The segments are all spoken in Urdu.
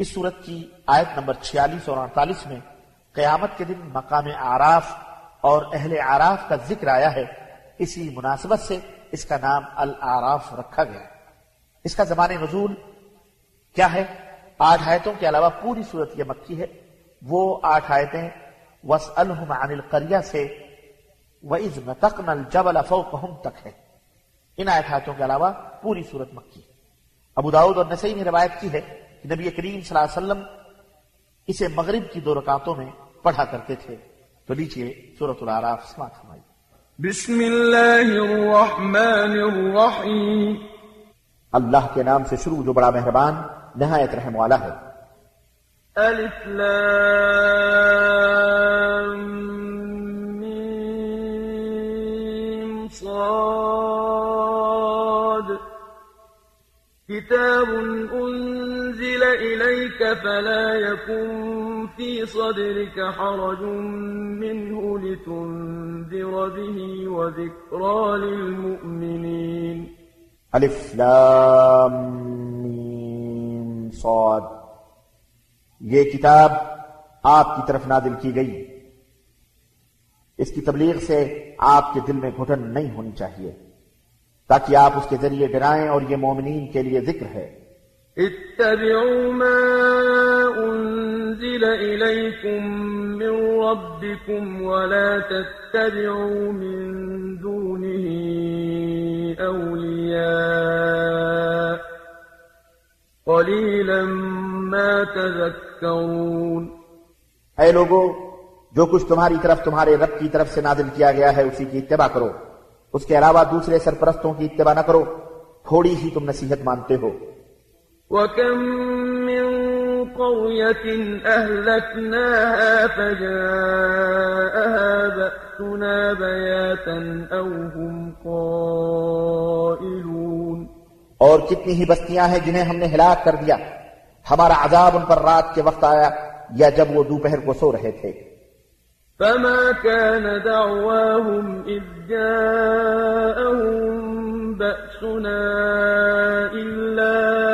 اس صورت کی آیت نمبر 46 اور 48 میں قیامت کے دن مقام آراف اور اہل آراف کا ذکر آیا ہے اسی مناسبت سے اس کا نام العراف رکھا گیا اس کا زمان نزول کیا ہے؟ آٹھ آیتوں کے علاوہ پوری صورت یہ مکی ہے۔ وہ آٹھ آیتیں، وَاسْأَلْهُمْ عَنِ الْقَرْيَةِ سے، وَإِذْ نَتَقْنَا الْجَبَلَ فَوْقَهُمْ تک ہے۔ ان آیت آیتوں کے علاوہ پوری صورت مکی ابو داود اور نسائی نے روایت کی ہے کہ نبی کریم صلی اللہ علیہ وسلم اسے مغرب کی دو رکعتوں میں پڑھا کرتے تھے۔ تو لیجیے سورۃ العراف سماعت فرمائیے۔ بسم اللہ الرحمن الرحیم۔ اللہ کے نام سے شروع جو بڑا مہربان نہایت رحم والا ہے۔ الف لام میم صاد۔ كتاب أنزل إليك فلا يكن في صدرك حرج منه لتنذر به وذكرى للمؤمنين. الف لام میم صاد. یہ کتاب آپ کی طرف نازل کی گئی. اس کی تبلیغ سے آپ کے دل میں گھٹن نہیں ہونی چاہیے، تاکہ آپ اس کے ذریعے ڈرائیں اور یہ مومنین کے لیے ذکر ہے۔ اتبعوا ما أنزل إليكم من ربكم ولا تتبعوا من دونه أولياء قليلا ما تذكرون اے لوگو، جو کچھ تمہاری طرف تمہارے رب کی طرف سے نازل کیا گیا ہے، اسی کی اتباع کرو۔ اس کے علاوہ دوسرے سرپرستوں کی اتباع نہ کرو۔ تھوڑی ہی تم نصیحت مانتے ہو۔ وكم من قرية أهلكناها فجاءها بأسنا بياتا أو هم قائلون اور کتنی ہی بستیاں ہیں جنہیں ہم نے ہلاک کر دیا۔ ہمارا عذاب ان پر رات کے وقت آیا یا جب وہ دوپہر کو سو رہے تھے۔ فما كان دعواهم إذ جاءهم بأسنا إلا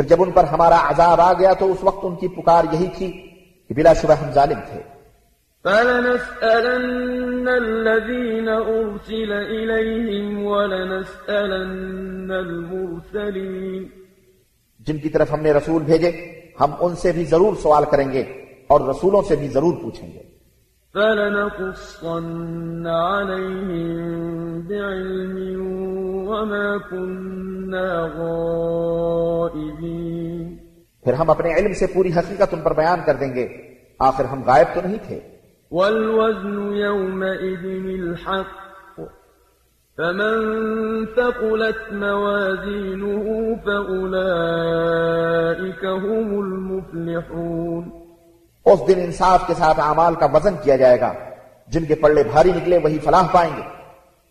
پھر جب ان پر ہمارا عذاب آ گیا تو اس وقت ان کی پکار یہی تھی کہ بلا شبہ ہم ظالم تھے۔ فلنسألن الذين أرسل إليهم ولنسألن المرسلين۔ جن کی طرف ہم نے رسول بھیجے ہم ان سے بھی ضرور سوال کریں گے اور رسولوں سے بھی ضرور پوچھیں گے۔ فلنقصن عليهم بعلم وما كنا غائبين پھر ہم اپنے علم سے پوری حقیقت ان پر بیان کر دیں گے۔ آخر ہم غائب تو نہیں تھے۔ والوزن يومئذ الحق۔ فمن ثقلت موازينه فأولئك هم المفلحون اس دن انصاف کے ساتھ اعمال کا وزن کیا جائے گا۔ جن کے پلڑے بھاری نکلے وہی فلاح پائیں گے۔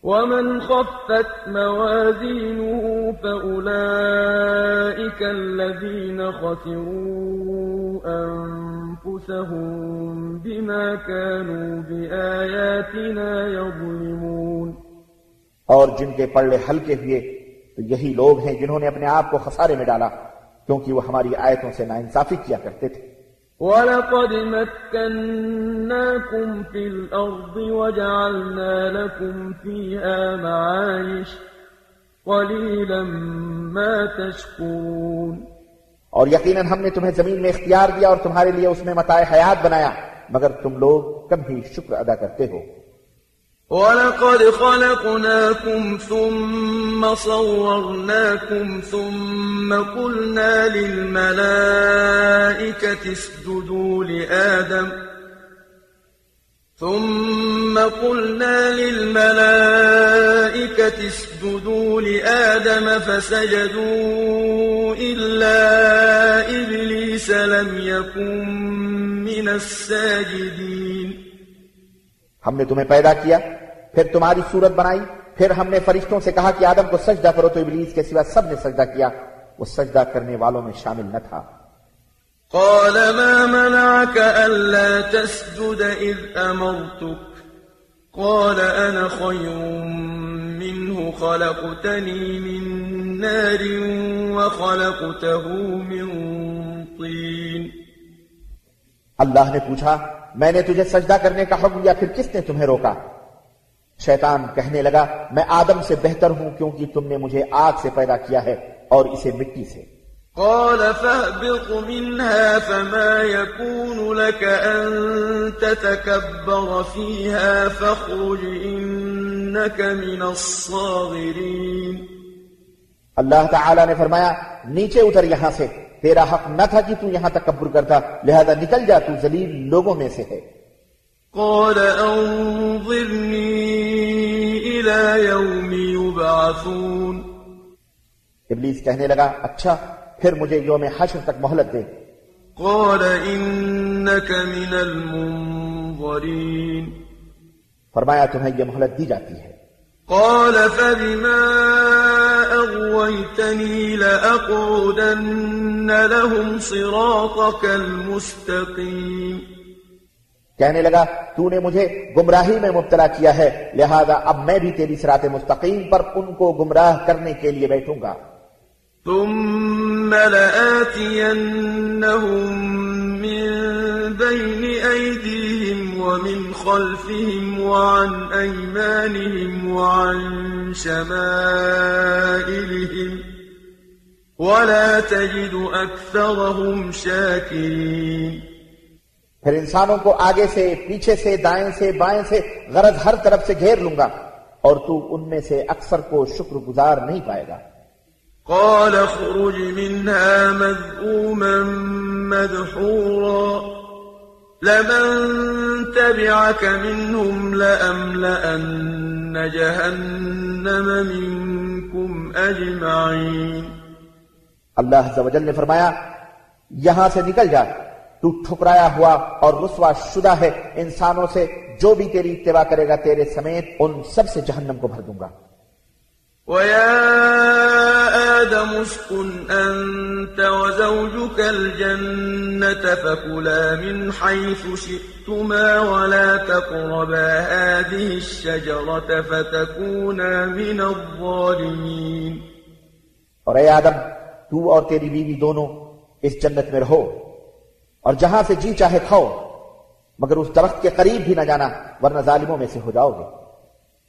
ومن خفت موازينه فأولئك الذين خسروا أنفسهم بما كانوا بآياتنا يظلمون۔ اور جن کے پلڑے ہلکے ہوئے تو یہی لوگ ہیں جنہوں نے اپنے آپ کو خسارے میں ڈالا کیونکہ وہ ہماری آیتوں سے ناانصافی کیا کرتے تھے۔ وَلَقَدْ مَكَّنَّاكُمْ فِي الْأَرْضِ وَجَعَلْنَا لَكُمْ فِيهَا معايش قَلِيلًا مَا تَشْكُرُونَ اور یقیناً ہم نے تمہیں زمین میں اختیار دیا اور تمہارے لیے اس میں متاع حیات بنایا، مگر تم لوگ کم ہی شکر ادا کرتے ہو۔ ولقد خلقناكم ثم صورناكم ثم قلنا للملائكة اسجدوا لآدم ثم قلنا للملائكة اسجدوا لآدم فسجدوا إلا إبليس لم يكن من الساجدين ہم نے تمہیں پیدا کیا پھر تمہاری صورت بنائی پھر ہم نے فرشتوں سے کہا کہ آدم کو سجدہ کرو تو ابلیس کے سوا سب نے سجدہ کیا وہ سجدہ کرنے والوں میں شامل نہ تھا۔ قال ما منعك ألا تسجد إذ أمرتك؟ قال أنا خير منه خلقتني من نار وخلقته من طين. اللہ نے پوچھا میں نے تجھے سجدہ کرنے کا حکم یا پھر کس نے تمہیں روکا؟ شیطان کہنے لگا میں آدم سے بہتر ہوں کیونکہ تم نے مجھے آگ سے پیدا کیا ہے اور اسے مٹی سے۔ قال فاهبط منها فما يكون لك أن تتكبر فيها فاخرج إنك من الصاغرين۔ اللہ تعالی نے فرمایا نیچے اتر یہاں سے۔ تیرا حق نہ تھا کہ تو یہاں تکبر کرتا لہذا نکل جا تو ذلیل لوگوں میں سے ہے۔ قال أنظرني إلى يوم يبعثون ابلیس کہنے لگا اچھا پھر مجھے یوم حشر تک مہلت دے۔ قال إنك من المنظرين فرمایا تمہیں یہ مہلت دی جاتی ہے۔ قال فبما أغويتني لأقعدن لهم صراطك المستقيم. کہنے لگا تو نے مجھے گمراہی میں مبتلا کیا ہے لہذا اب میں بھی تیری سرات مستقیم پر ان کو گمراہ کرنے کے لیے بیٹھوں گا. ثم لآتينهم من بين أيديهم ومن خلفهم وعن أيمانهم وعن شمائلهم ولا تجد أكثرهم شاكرين پھر انسانوں کو آگے سے پیچھے سے دائیں سے بائیں سے غرض ہر طرف سے گھیر لوں گا اور تو ان میں سے اکثر کو شکر گزار نہیں پائے گا۔ قال اخرج منها مذءوما مدحورا لمن تبعك منهم لأملأن جهنم منكم أجمعين۔ اللہ عز و جل نے فرمایا، یہاں سے نکل جا، تو ٹھکرایا ہوا اور رسوا شدہ ہے انسانوں سے، جو بھی تیری اتباع کرے گا تیرے سمیت ان سب سے جہنم کو بھر دوں گا۔ ويا آدم اسكن أنت وزوجك الجنة فكلا من حيث شئتما ولا تقربا هذه الشجرة فتكونا من الظالمين. اور اے آدم تو اور تیری بیوی دونوں اس جنت میں رہو اور جہاں سے جی چاہے کھاؤ مگر اس درخت کے قریب بھی نہ جانا ورنہ ظالموں میں سے ہو جاؤ گے۔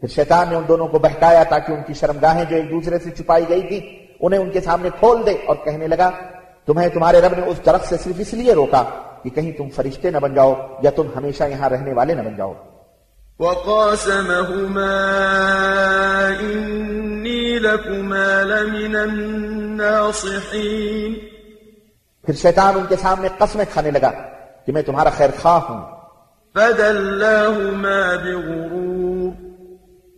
پھر شیطان نے ان دونوں کو بہکایا تاکہ ان کی شرمگاہیں جو ایک دوسرے سے چھپائی گئی تھی انہیں ان کے سامنے کھول دے اور کہنے لگا تمہیں تمہارے رب نے اس درخت سے صرف اس لیے روکا کہ کہیں تم فرشتے نہ بن جاؤ یا تم ہمیشہ یہاں رہنے والے نہ بن جاؤ۔ وقاسمهما إني لكما لمن الناصحين۔ پھر شیطان ان کے سامنے قسمیں کھانے لگا کہ میں تمہارا خیر خواہ ہوں۔ فدلاهما بغرور۔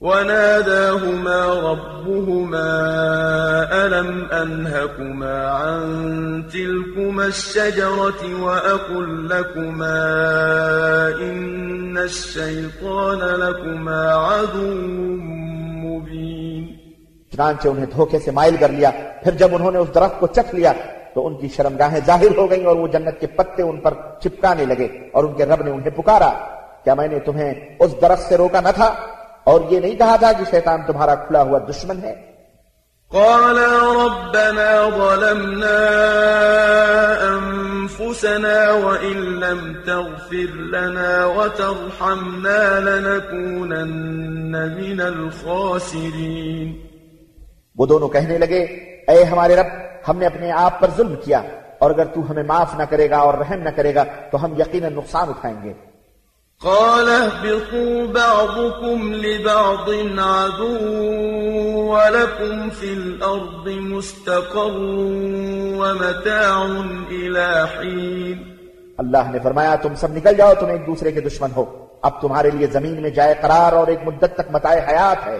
وناداهما ربهما ألم أنهكما عن تلكما الشجرة وأقل لكما إن الشيطان لكما عدو مبين چنانچہ انہیں دھوکے سے مائل کر لیا، پھر جب انہوں نے اس درخت کو چکھ لیا، تو ان کی شرمگاہیں ظاہر ہو گئیں اور وہ جنت کے پتے ان پر چپکانے لگے اور ان کے رب نے انہیں پکارا۔ کیا میں نے تمہیں اس درخت سے روکا نہ تھا؟ اور یہ نہیں کہا تھا کہ شیطان تمہارا کھلا ہوا دشمن ہے۔ قالا ربنا ظلمنا أنفسنا وإن لم تغفر لنا وترحمنا لنكونن من الخاسرين۔ وہ دونوں کہنے لگے اے ہمارے رب ہم نے اپنے آپ پر ظلم کیا اور اگر تو ہمیں معاف نہ کرے گا اور رحم نہ کرے گا تو ہم یقیناً نقصان اٹھائیں گے۔ قال اهبطوا بعضكم لبعض عدو ولكم في الأرض مستقر ومتاع إلى حين. اللہ نے فرمایا تم سب نکل جاؤ تم ایک دوسرے کے دشمن ہو۔ اب تمہارے لیے زمین میں جائے قرار اور ایک مدت تک متائے حیات ہے۔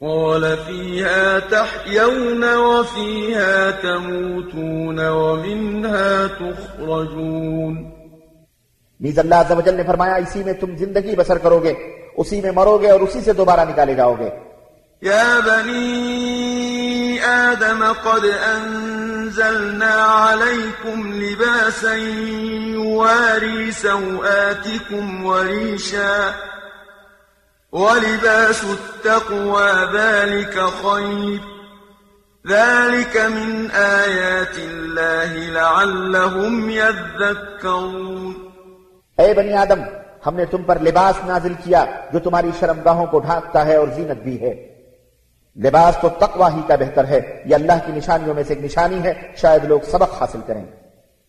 قال فيها تحيون وفيها تموتون ومنها تخرجون۔ نیز اللہ عز و جل نے فرمایا اسی میں تم زندگی بسر کرو گے اسی میں مرو گے اور اسی سے دوبارہ نکالے جاؤ گے يا بني آدم قد أنزلنا عليكم لباسا يواري سوآتكم وريشا ولباس التقوى ذلك خير ذلك من آيات الله لعلهم يذكرون. اے بنی آدم، ہم نے تم پر لباس نازل کیا جو تمہاری شرمگاہوں کو ڈھانکتا ہے اور زینت بھی ہے۔ لباس تو تقوی ہی کا بہتر ہے، یہ اللہ کی نشانیوں میں سے ایک نشانی ہے، شاید لوگ سبق حاصل کریں۔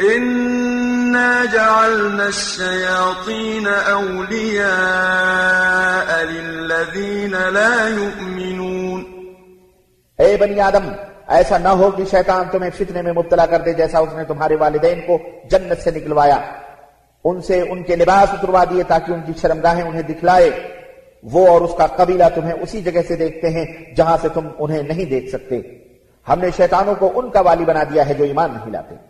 إنا جعلنا الشياطين أولياء للذين لا يؤمنون اے بنی آدم، ایسا نہ ہو کہ شیطان تمہیں فتنے میں مبتلا کر دے جیسا اس نے تمہارے والدین کو جنت سے نکلوایا۔ ان سے ان کے لباس اتروا دیے تاکہ ان کی شرمگاہیں انہیں دکھلائے۔ وہ اور اس کا قبیلہ تمہیں اسی جگہ سے دیکھتے ہیں جہاں سے تم انہیں نہیں دیکھ سکتے۔ ہم نے شیطانوں کو ان کا والی بنا دیا ہے جو ایمان نہیں لاتے۔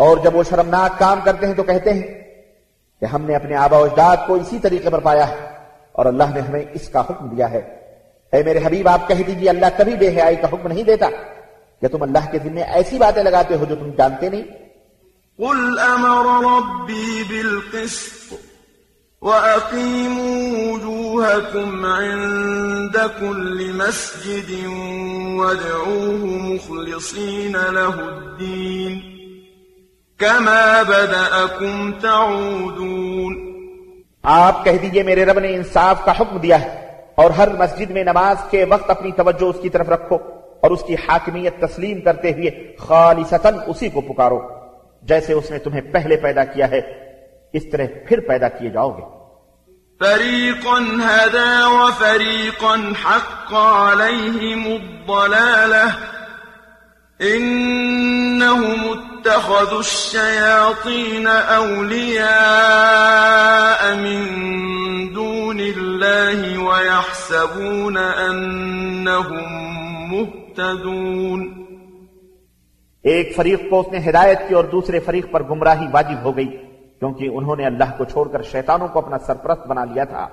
اور جب وہ شرمناک کام کرتے ہیں تو کہتے ہیں کہ ہم نے اپنے آبا و اجداد کو اسی طریقے پر پایا ہے اور اللہ نے ہمیں اس کا حکم دیا ہے۔ اے میرے حبیب، آپ کہہ دیجیے اللہ کبھی بے حیائی کا حکم نہیں دیتا۔ کہ تم اللہ کے ذمہ ایسی باتیں لگاتے ہو جو تم جانتے نہیں؟ قل أمر ربي بالقسط وأقيموا وجوهكم عند كل مسجد وادعوه مخلصين له الدين۔ كما بدأكم تعودون آپ کہہ دیجیے میرے رب نے انصاف کا حکم دیا ہے اور ہر مسجد میں نماز کے وقت اپنی توجہ اس کی طرف رکھو اور اس کی حاکمیت تسلیم کرتے ہوئے خالصتاً اسی کو پکارو جیسے اس نے تمہیں پہلے پیدا کیا ہے۔ اس طرح پھر پیدا کیے جاؤ گے۔ فريقا هدى وفريقا حق عليهم الضلالة إنهم اتخذوا الشياطين أولياء من دون الله ويحسبون أنهم مهتدون. ایک فریق کو اس نے ہدایت کی اور دوسرے فریق پر گمراہی واجب ہو گئی کیونکہ انہوں نے اللہ کو چھوڑ کر شیطانوں کو اپنا سرپرست بنا لیا تھا۔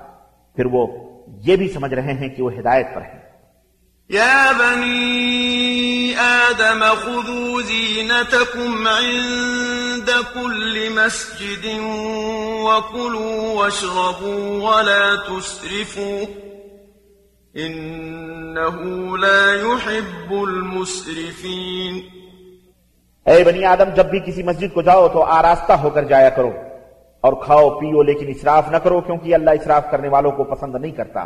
پھر وہ یہ بھی سمجھ رہے ہیں کہ وہ ہدایت پر ہیں۔ يا بني آدم خذوا زينتكم عند كل مسجد وكلوا واشربوا ولا تسرفوا إنه لا يحب المسرفين. اے بنی آدم جب بھی کسی مسجد کو جاؤ تو آراستہ ہو کر جایا کرو اور کھاؤ پیو لیکن اسراف نہ کرو کیونکہ اللہ اسراف کرنے والوں کو پسند نہیں کرتا۔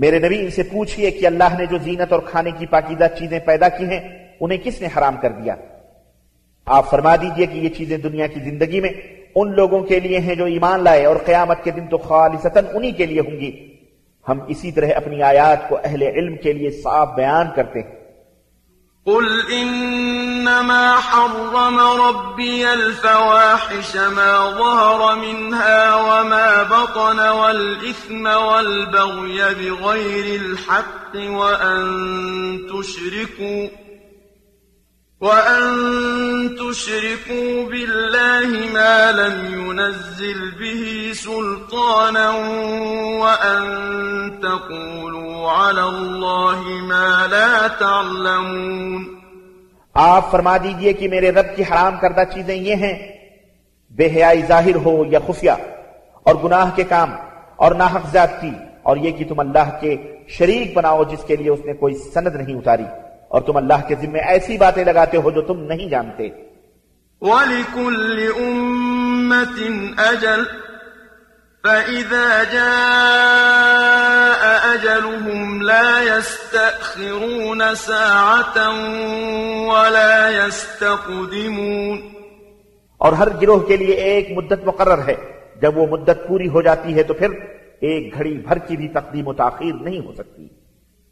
میرے نبی ان سے پوچھئے کہ اللہ نے جو زینت اور کھانے کی پاکیزہ چیزیں پیدا کی ہیں، انہیں کس نے حرام کر دیا؟ آپ فرما دیجیے کہ یہ چیزیں دنیا کی زندگی میں ان لوگوں کے لیے ہیں جو ایمان لائے اور قیامت کے دن تو خالصتاً انہی کے لیے ہوں گی۔ ہم اسی طرح اپنی آیات کو اہل علم کے لیے صاف بیان کرتے ہیں۔ قل إنما حرم ربي الفواحش ما ظهر منها وما بطن والإثم والبغي بغير الحق وأن تشركوا وأن تشركوا بالله ما لم ينزل به سلطانا وأن تقولوا على الله ما لا تعلمون آپ فرما دیجیے کہ میرے رب کی حرام کردہ چیزیں یہ ہیں، بے حیائی ظاہر ہو یا خفیہ، اور گناہ کے کام، اور ناحق زیادتی، اور یہ کہ تم اللہ کے شریک بناؤ جس کے لیے اس نے کوئی سند نہیں اتاری۔ اور تم اللہ کے ذمے ایسی باتیں لگاتے ہو جو تم نہیں جانتے۔ وَلِكُلِّ أُمَّةٍ أَجَلٌ فَإِذَا جَاءَ أَجَلُهُمْ لَا يَسْتَأْخِرُونَ سَاعَةً وَلَا يَسْتَقْدِمُونَ۔ اور ہر گروہ کے لیے ایک مدت مقرر ہے۔ جب وہ مدت پوری ہو جاتی ہے تو پھر ایک گھڑی بھر کی بھی تقدیم و تاخیر نہیں ہو سکتی۔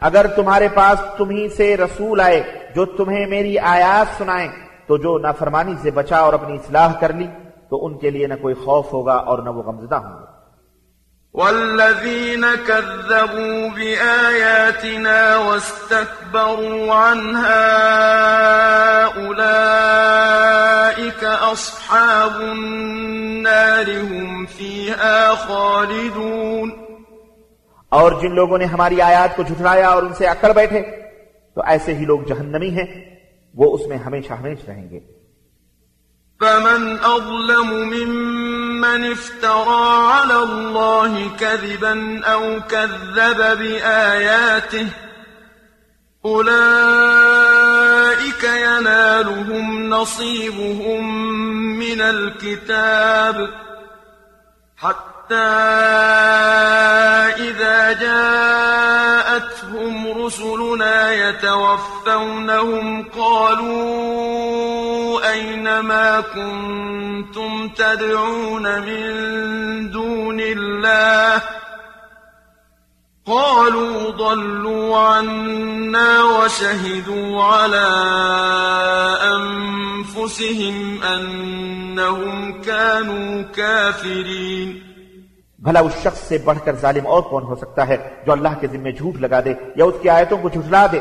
اگر تمہارے پاس تمہیں سے رسول آئے جو تمہیں میری آیات سنائیں، تو جو نافرمانی سے بچا اور اپنی اصلاح کر لی، تو ان کے لیے نہ کوئی خوف ہوگا اور نہ وہ غمزدہ ہوں گے۔ والذين كذبوا بآياتنا واستكبروا عنها أولئك أصحاب النار، هم فيها خالدون۔ اور جن لوگوں نے ہماری آیات کو جھٹلایا اور ان سے اکڑ بیٹھے، تو ایسے ہی لوگ جہنمی ہیں، وہ اس میں ہمیشہ ہمیش رہیں گے۔ فمن أظلم ممن افترى على الله كذبا أو كذب بآياته، أولئك ينالهم نصيبهم من الكتاب، حتى إذا جاءتهم رسلنا يتوفونهم قالوا أين ما كنتم تدعون من دون الله؟ قالوا ضلوا عنا وشهدوا على أنفسهم أنهم كانوا كافرين. بھلا اس شخص سے بڑھ کر ظالم اور کون ہو سکتا ہے جو اللہ کے ذمہ جھوٹ لگا دے یا اس کی آیتوں کو جھٹلا دے؟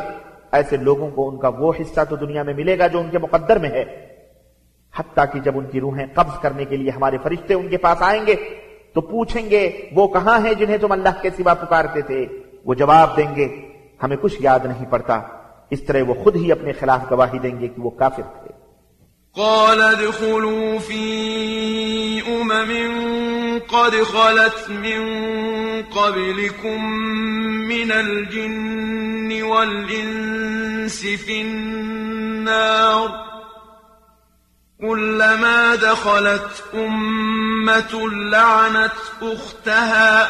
ایسے لوگوں کو ان کا وہ حصہ تو دنیا میں ملے گا جو ان کے مقدر میں ہے۔ حتیٰ کہ جب ان کی روحیں قبض کرنے کے لیے ہمارے فرشتے ان کے پاس آئیں گے، تو پوچھیں گے، وہ کہاں ہیں جنہیں تم اللہ کے سوا پکارتے تھے؟ وہ جواب دیں گے، ہمیں کچھ یاد نہیں پڑتا۔ اس طرح وہ خود ہی اپنے خلاف گواہی دیں گے کہ وہ کافر تھے۔ قال ادخلوا في أمم قد خلت من قبلكم من الجن والإنس في النار كلما دخلت أمة لعنت أختها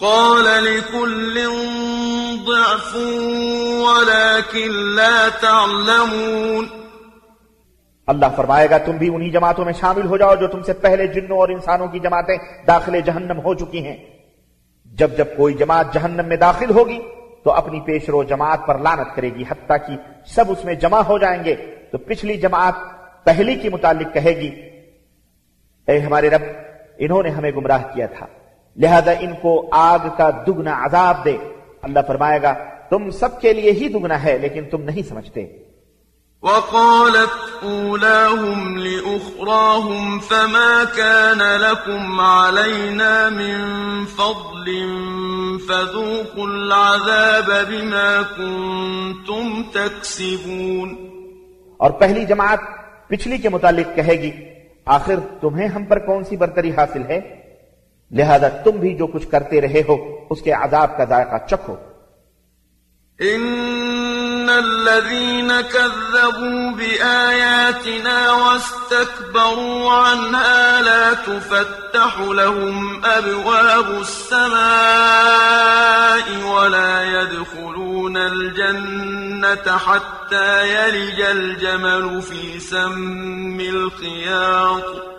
قال لكل ضعف ولكن لا تعلمون. اللہ فرمائے گا، تم بھی انہی جماعتوں میں شامل ہو جاؤ جو تم سے پہلے جنوں اور انسانوں کی جماعتیں داخل جہنم ہو چکی ہیں۔ جب جب کوئی جماعت جہنم میں داخل ہوگی، تو اپنی پیش رو جماعت پر لانت کرے گی، حتیٰ کہ سب اس میں جمع ہو جائیں گے۔ تو پچھلی جماعت پہلی کی متعلق کہے گی، اے ہمارے رب، انہوں نے ہمیں گمراہ کیا تھا۔ لہذا ان کو آگ کا دگنا عذاب دے۔ اللہ فرمائے گا تم سب کے لیے ہی دگنا ہے لیکن تم نہیں سمجھتے۔ وقالت أولاهم لأخراهم فما كان لكم علينا من فضل فذوقوا العذاب بما كنتم تكسبون۔ اور پہلی جماعت پچھلی کے متعلق کہے گی آخر تمہیں ہم پر کون سی برتری حاصل ہے؟ لهذا تم بھی جو کچھ کرتے رہے ہو اس کے عذاب کا ذائقہ چکھو۔ إن الذين كذبوا بآياتنا واستكبروا عنها لا تفتح لهم أبواب السماء ولا يدخلون الجنة حتى يلج الجمل في سم الخياط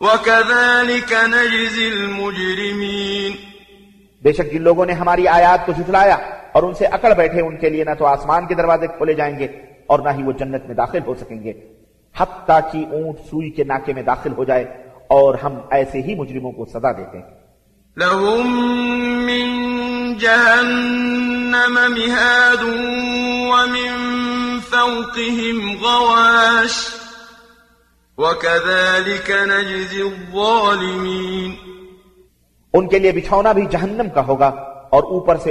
وكذلك نجزي المجرمين بے شک جن لوگوں نے ہماری آیات کو جھٹلایا اور ان سے اکڑ بیٹھے ان کے لیے نہ تو آسمان کے دروازے کھولے جائیں گے اور نہ ہی وہ جنت میں داخل ہو سکیں گے حتیٰ کہ اونٹ سوئی کے ناکے میں داخل ہو جائے اور ہم ایسے ہی مجرموں کو سزا دیتے ہیں۔ لهم من جهنم مهاد ومن فوقهم غواش وكذلك نجزي الظالمين. ان کے لئے بچھونا بھی جہنم کا ہوگا اور اوپر سے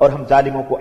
اور ہم ظالموں کو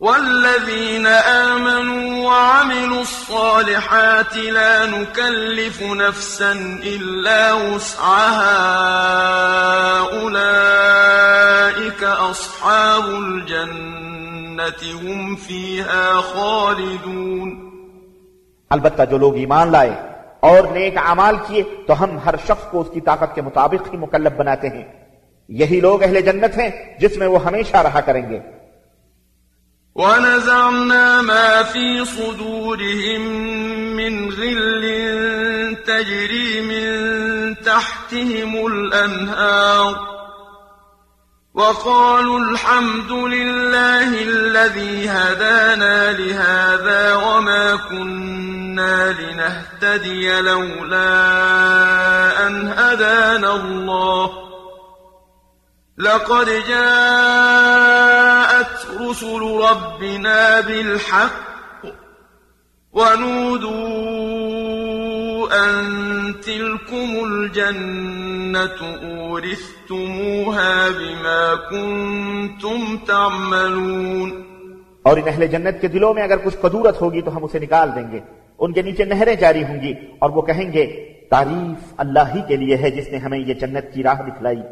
والذين آمنوا وعملوا الصالحات لا نكلف نفسا إلا وسعها. أولئك أصحاب الجنة هم فيها خالدون. البتہ جو لوگ ایمان لائے اور نیک اعمال کیے، تو ہم ہر شخص کو اس کی طاقت کے مطابق ہی مکلب بناتے ہیں۔ یہی لوگ اہل جنت ہیں جس میں وہ ہمیشہ رہا کریں گے۔ ونزعنا ما في صدورهم من غل تجري من تحتهم الأنهار وقالوا الحمد لله الذي هدانا لهذا وما كنا كنا لنهتدي لولا أن هدانا الله. لقد جاءت رسل ربنا بالحق ونودوا أن تلكم الجنة أورثتموها بما كنتم تعملون. اور ان اہل جنت کے دلوں میں اگر کچھ قدورت ہوگی تو ہم اسے نکال دیں گے۔ ان کے نیچے نہریں جاری ہوں گی اور وہ کہیں گے، تعریف اللہ ہی کے لیے ہے جس نے ہمیں یہ جنت کی راہ دکھلائی۔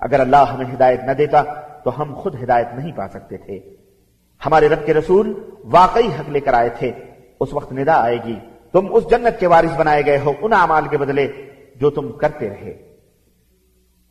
اگر اللہ ہمیں ہدایت نہ دیتا تو ہم خود ہدایت نہیں پا سکتے تھے۔ ہمارے رب کے رسول واقعی حق لے کر آئے تھے۔ اس وقت ندا آئے گی۔ تم اس جنت کے وارث بنائے گئے ہو ان اعمال کے بدلے جو تم کرتے رہے۔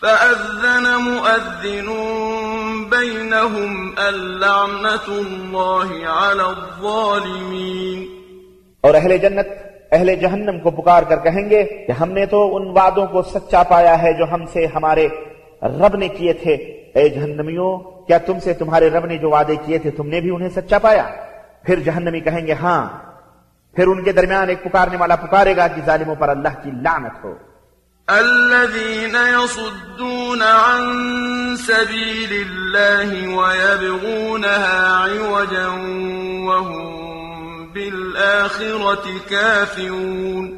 فأذن مؤذن بينهم اللعنة الله على الظالمين. اور اہل جنت، اہل جہنم کو پکار کر کہیں گے کہ ہم نے تو ان وعدوں کو سچا پایا ہے جو ہم سے ہمارے رب نے کیے تھے۔ اے جہنمیوں، کیا تم سے تمہارے رب نے جو وعدے کیے تھے تم نے بھی انہیں سچا پایا؟ پھر جہنمی کہیں گے ہاں۔ پھر ان کے درمیان ایک پکارنے والا پکارے گا کہ ظالموں پر اللہ کی لعنت ہو۔ الذين يصدون عن سبيل الله ويبغونها عوجا وهم بالآخرة كافرون.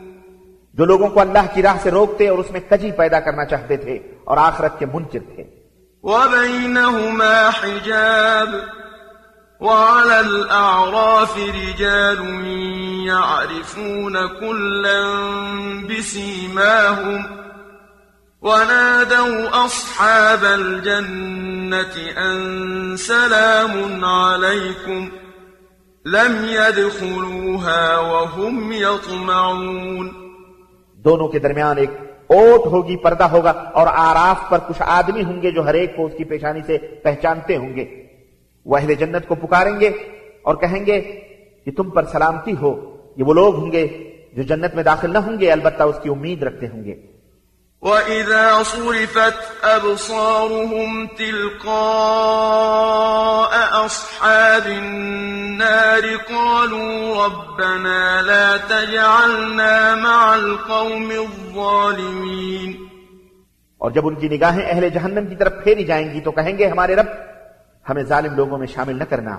جو لوگوں کو اللہ کی راہ سے روکتے اور اس میں کجی پیدا کرنا چاہتے تھے اور آخرت کے منکر تھے۔ وبينهما حجاب وعلى الأعراف رجال يعرفون كلا بسيماهم ونادوا أصحاب الجنة أن سلام عليكم لم يدخلوها وهم يطمعون دونوں کے درمیان ایک اوٹ ہوگی، پردہ ہوگا اور آراف پر کچھ آدمی ہوں گے جو ہر ایک کو اس کی پیشانی سے پہچانتے ہوں گے۔ وہ اہل جنت کو پکاریں گے اور کہیں گے کہ تم پر سلامتی ہو، یہ وہ لوگ ہوں گے جو جنت میں داخل نہ ہوں گے، البتہ اس کی امید رکھتے ہوں گے۔ وَإِذَا صُرِفَتْ أَبْصَارُهُمْ تِلْقَاءَ أَصْحَابِ النَّارِ قَالُوا رَبَّنَا لَا تَجْعَلْنَا مَعَ الْقَوْمِ الظَّالِمِينَ اور جب ان کی نگاہیں اہل جہنم کی طرف پھیری جائیں گی تو کہیں گے ہمارے رب ہمیں ظالم لوگوں میں شامل نہ کرنا۔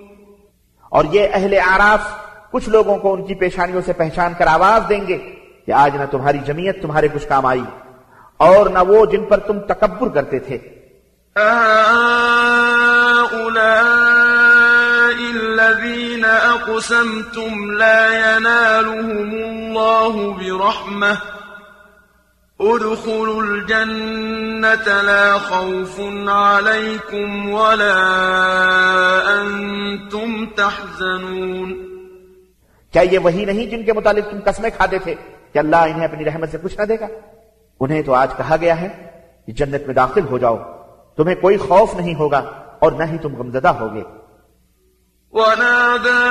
اور یہ اہل عراف کچھ لوگوں کو ان کی پیشانیوں سے پہچان کر آواز دیں گے کہ آج نہ تمہاری جمعیت تمہارے کچھ کام آئی اور نہ وہ جن پر تم تکبر کرتے تھے۔ الذين أقسمتم لا ينالهم الله برحمة ادخلوا الجنة لا خوف عليكم ولا أنتم تحزنون. کیا یہ وہی نہیں جن کے متعلق تم قسمیں کھاتے تھے کہ اللہ انہیں اپنی رحمت سے کچھ نہ دے گا؟ انہیں تو آج کہا گیا ہے کہ جنت میں داخل ہو جاؤ، تمہیں کوئی خوف نہیں ہوگا اور نہ ہی تم غمزدہ ہوگے۔ ونادى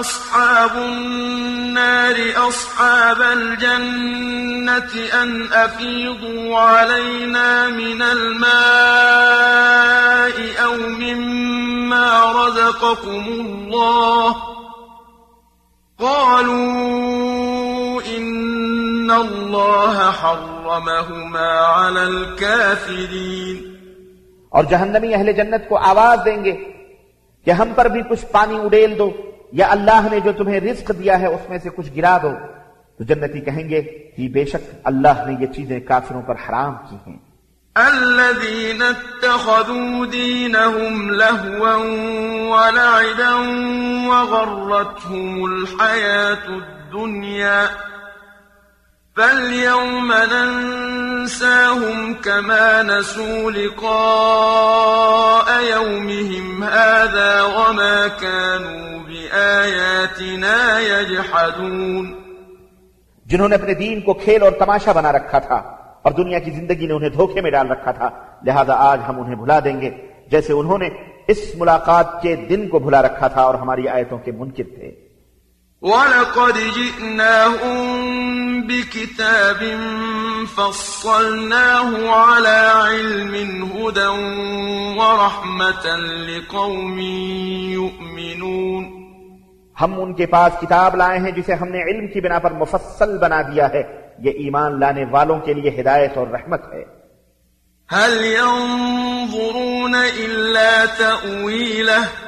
أصحاب النار أصحاب الجنة أن أفيضوا علينا من الماء أو مما رزقكم الله قالوا إن الله حرمهما على الكافرين اور جہنمی اہل جنت کو آواز دیں گے کہ ہم پر بھی کچھ پانی اڈیل دو یا اللہ نے جو تمہیں رزق دیا ہے اس میں سے کچھ گرا دو۔ تو جنتی کہیں گے کہ بے شک اللہ نے یہ چیزیں کافروں پر حرام کی ہیں۔ الذين اتخذوا دينهم لهوا ولعبا وغرتهم الحياة الدنيا، فاليوم ننساهم كما نسوا لقاء يومهم هذا وما كانوا بآياتنا يجحدون. جنہوں نے اپنے دین کو کھیل اور تماشا بنا رکھا تھا اور دنیا کی زندگی نے انہیں دھوکے میں ڈال رکھا تھا، لہذا آج ہم انہیں بھلا دیں گے۔ جیسے انہوں نے اس ملاقات کے دن کو بھلا رکھا تھا اور ہماری آیتوں کے منکر تھے۔ ولقد جئناهم بكتاب فصلناه على علم هدى ورحمة لقوم يؤمنون. ہم ان کے پاس کتاب لائے ہیں جسے ہم نے علم کی بنا پر مفصل بنا دیا ہے۔ یہ ایمان لانے والوں کے لیے ہدایت اور رحمت ہے۔ هَلْ يَنظُرُونَ إِلَّا تَأْوِيلَهُ؟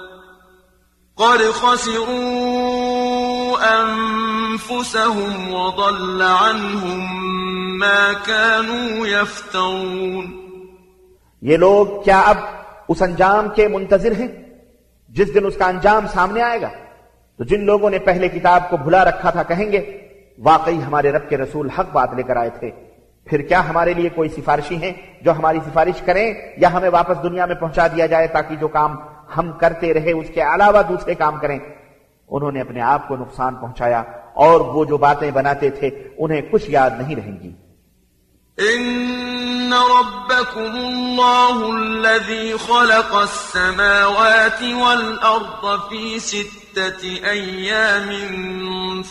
قد خسروا أنفسهم وضل عنهم ما كانوا يفترون یہ لوگ کیا اب اس انجام کے منتظر ہیں؟ جس دن اس کا انجام سامنے آئے گا۔ تو جن لوگوں نے پہلے کتاب کو بھلا رکھا تھا کہیں گے، واقعی ہمارے رب کے رسول حق بات لے کر آئے تھے۔ پھر کیا ہمارے لیے کوئی سفارشی ہیں جو ہماری سفارش کریں یا ہمیں واپس دنیا میں پہنچا دیا جائے تاکہ جو کام ہم کرتے رہے، اس کے علاوہ دوسرے کام کریں۔ انہوں نے اپنے آپ کو نقصان پہنچایا اور وہ جو باتیں بناتے تھے، انہیں کچھ یاد نہیں رہیں گی۔ إن إن ربكم الله الذي خلق السماوات والأرض في ستة أيام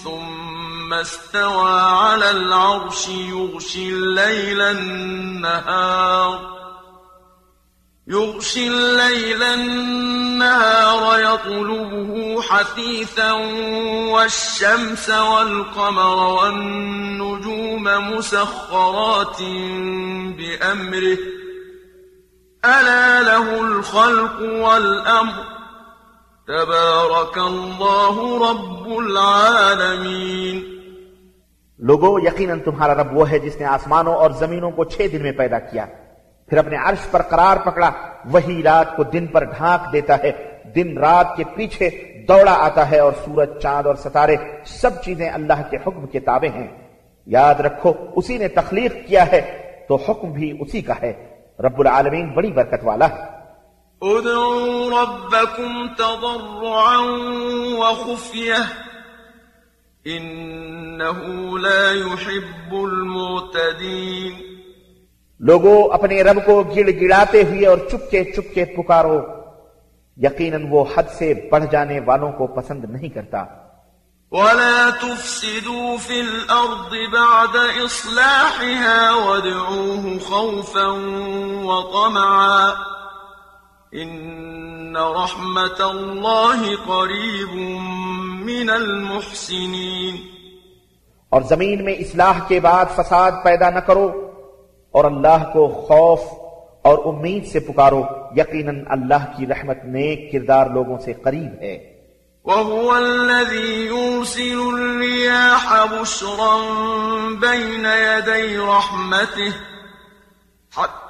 ثم استوى على العرش يغشي الليل النهار يغشي الليل النهار يطلبه حثيثا والشمس والقمر والنجوم مسخرات بأمره. ألا له الخلق والأمر. تبارك الله رب العالمين. لوگو یقیناً تمہارا رب وہ ہے جس نے آسمانوں اور زمینوں کو چھ دن میں پیدا کیا۔ پھر اپنے عرش پر قرار پکڑا، وہی رات کو دن پر ڈھانک دیتا ہے، دن رات کے پیچھے دوڑا آتا ہے اور سورج، چاند اور ستارے سب چیزیں اللہ کے حکم کے تابع ہیں۔ یاد رکھو، اسی نے تخلیق کیا ہے، تو حکم بھی اسی کا ہے۔ رب العالمین بڑی برکت والا ہے۔ ادعوا ربكم تضرعا وخفية إنه لا يحب المعتدين لوگو اپنے رب کو گڑ گڑاتے ہوئے اور چپکے چپکے پکارو۔ یقیناً وہ حد سے بڑھ جانے والوں کو پسند نہیں کرتا۔ ولا تفسدوا في الأرض بعد إصلاحها وادعوه خوفا وطمعا إن رحمة الله قريب من المحسنين۔ اور زمین میں اصلاح کے بعد فساد پیدا نہ کرو۔ اور اللہ کو خوف اور امید سے پکارو، یقیناً اللہ کی رحمت نیک کردار لوگوں سے قریب ہے۔ وهو الذي يرسل الرياح بشرا بين يدي رحمته، حتى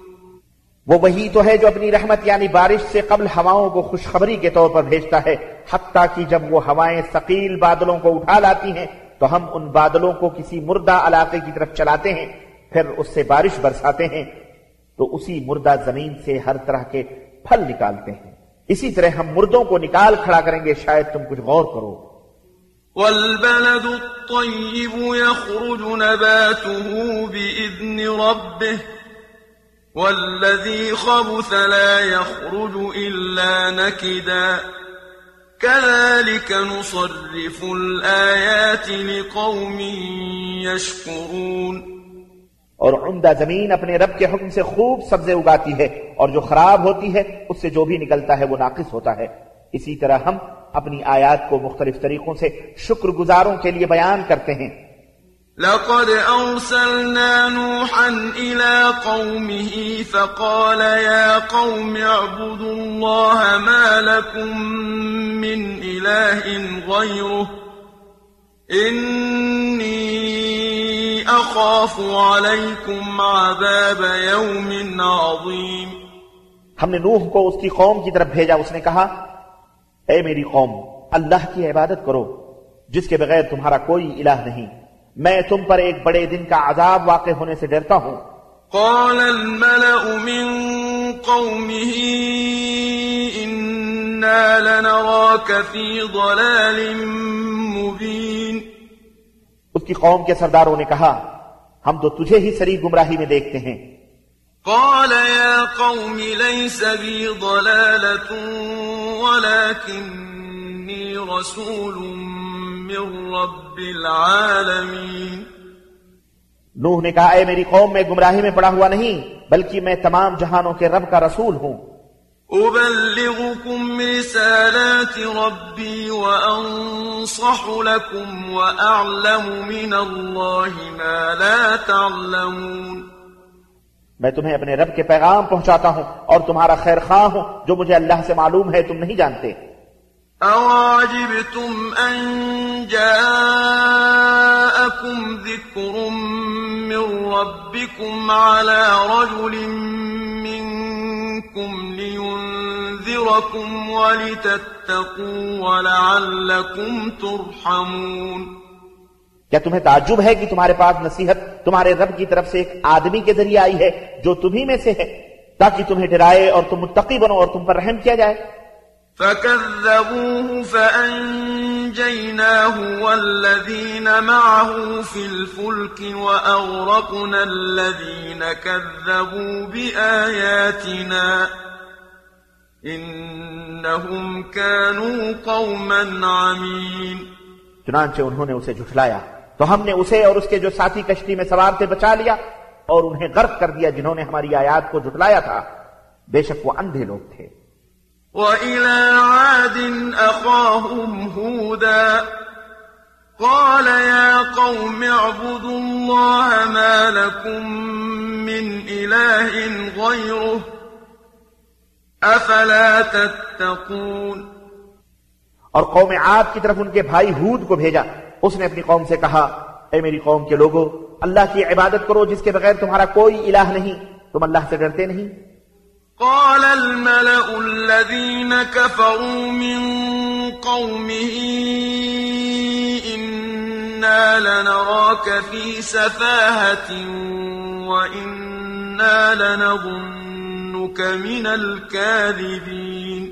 وہ وہی تو ہے جو اپنی رحمت یعنی بارش سے قبل ہواؤں کو خوشخبری کے طور پر بھیجتا ہے، حتیٰ کہ جب وہ ہوائیں ثقیل بادلوں کو اٹھا لاتی ہیں، تو ہم ان بادلوں کو کسی مردہ علاقے کی طرف چلاتے ہیں، پھر اس سے بارش برساتے ہیں۔ تو اسی مردہ زمین سے ہر طرح کے پھل نکالتے ہیں۔ اسی طرح ہم مردوں کو نکال کھڑا کریں گے، شاید تم کچھ غور کرو۔ والبلد الطيب يخرج نباته بإذن ربه والذي خبث لا يخرج إلا نكدا. كذلك نصرف الآيات لقوم يشكرون. اور عمدہ زمین اپنے رب کے حکم سے خوب سبزے اگاتی ہے، اور جو خراب ہوتی ہے، اس سے جو بھی نکلتا ہے، وہ ناقص ہوتا ہے۔ اسی طرح ہم اپنی آیات کو مختلف طریقوں سے شکر گزاروں کے لیے بیان کرتے ہیں۔ لقد أرسلنا نوحا إلى قومه فقال يا قوم اعبدوا الله ما لكم من إله غيره إني أخاف عليكم عذاب يوم عظيم. ہم نے نوح کو اس کی قوم کی طرف بھیجا اس نے کہا اے میری قوم اللہ کی عبادت کرو جس کے بغیر تمہارا کوئی الہ نہیں میں تم پر ایک بڑے دن کا عذاب واقع ہونے سے ڈرتا ہوں۔ قال الملأ من قومه إنا لنراك في ضلال مبين۔ اس کی قوم کے سرداروں نے کہا ہم تو تجھے ہی سری گمراہی میں دیکھتے ہیں۔ قال يا قوم ليس بي ضلالة ولكني رسول من رب العالمين نوح نے کہا اے میری قوم میں گمراہی میں پڑا ہوا نہیں بلکہ میں تمام جہانوں کے رب کا رسول ہوں۔ أبلغكم رسالات ربي وأنصح لكم وأعلم من الله ما لا تعلمون۔ میں تمہیں اپنے رب کے پیغام پہنچاتا ہوں اور تمہارا خیر خواہ ہوں جو مجھے اللہ سے معلوم ہے تم نہیں جانتے۔ أَوَعَجِبْتُمْ أَن جَاءَكُمْ ذِكْرٌ مِّن رَّبِّكُمْ عَلَىٰ رَجُلٍ منكم لينذركم ولتتقوا ولعلكم ترحمون کیا تمہیں تعجب ہے کہ تمہارے پاس نصیحت تمہارے رب کی طرف سے ایک آدمی کے ذریعے آئی ہے جو تمہیں میں سے ہے تاکہ تمہیں ڈرائے اور تم متقی بنو اور تم پر رحم کیا جائے؟ فكذبوه فأنجيناه والذين معه في الفلك وأغرقنا الذين كذبوا بآياتنا إنهم كانوا قوما عمين چنانچہ انہوں نے اسے جھٹلایا۔ تو ہم نے اسے اور اس کے جو ساتھی کشتی میں سوار تھے بچا لیا اور انہیں غرق کر دیا جنہوں نے ہماری آیات کو جھٹلایا تھا۔ بے شک وہ اندھے لوگ تھے۔ وإلى عاد أخاهم هودا قال يا قوم اعبدوا الله ما لكم من إله غيره أفلا تتقون اور قوم عاد کی طرف ان کے بھائی ہود کو بھیجا۔ اس نے اپنی قوم سے کہا، اے میری قوم کے لوگوں اللہ کی عبادت کرو جس کے بغیر تمہارا کوئی الہ نہیں۔ تم اللہ سے ڈرتے نہیں۔ قال الملأ الذين كفروا من قومه إنا لنراك في سفاهة وإنا لنظنك من الكاذبين۔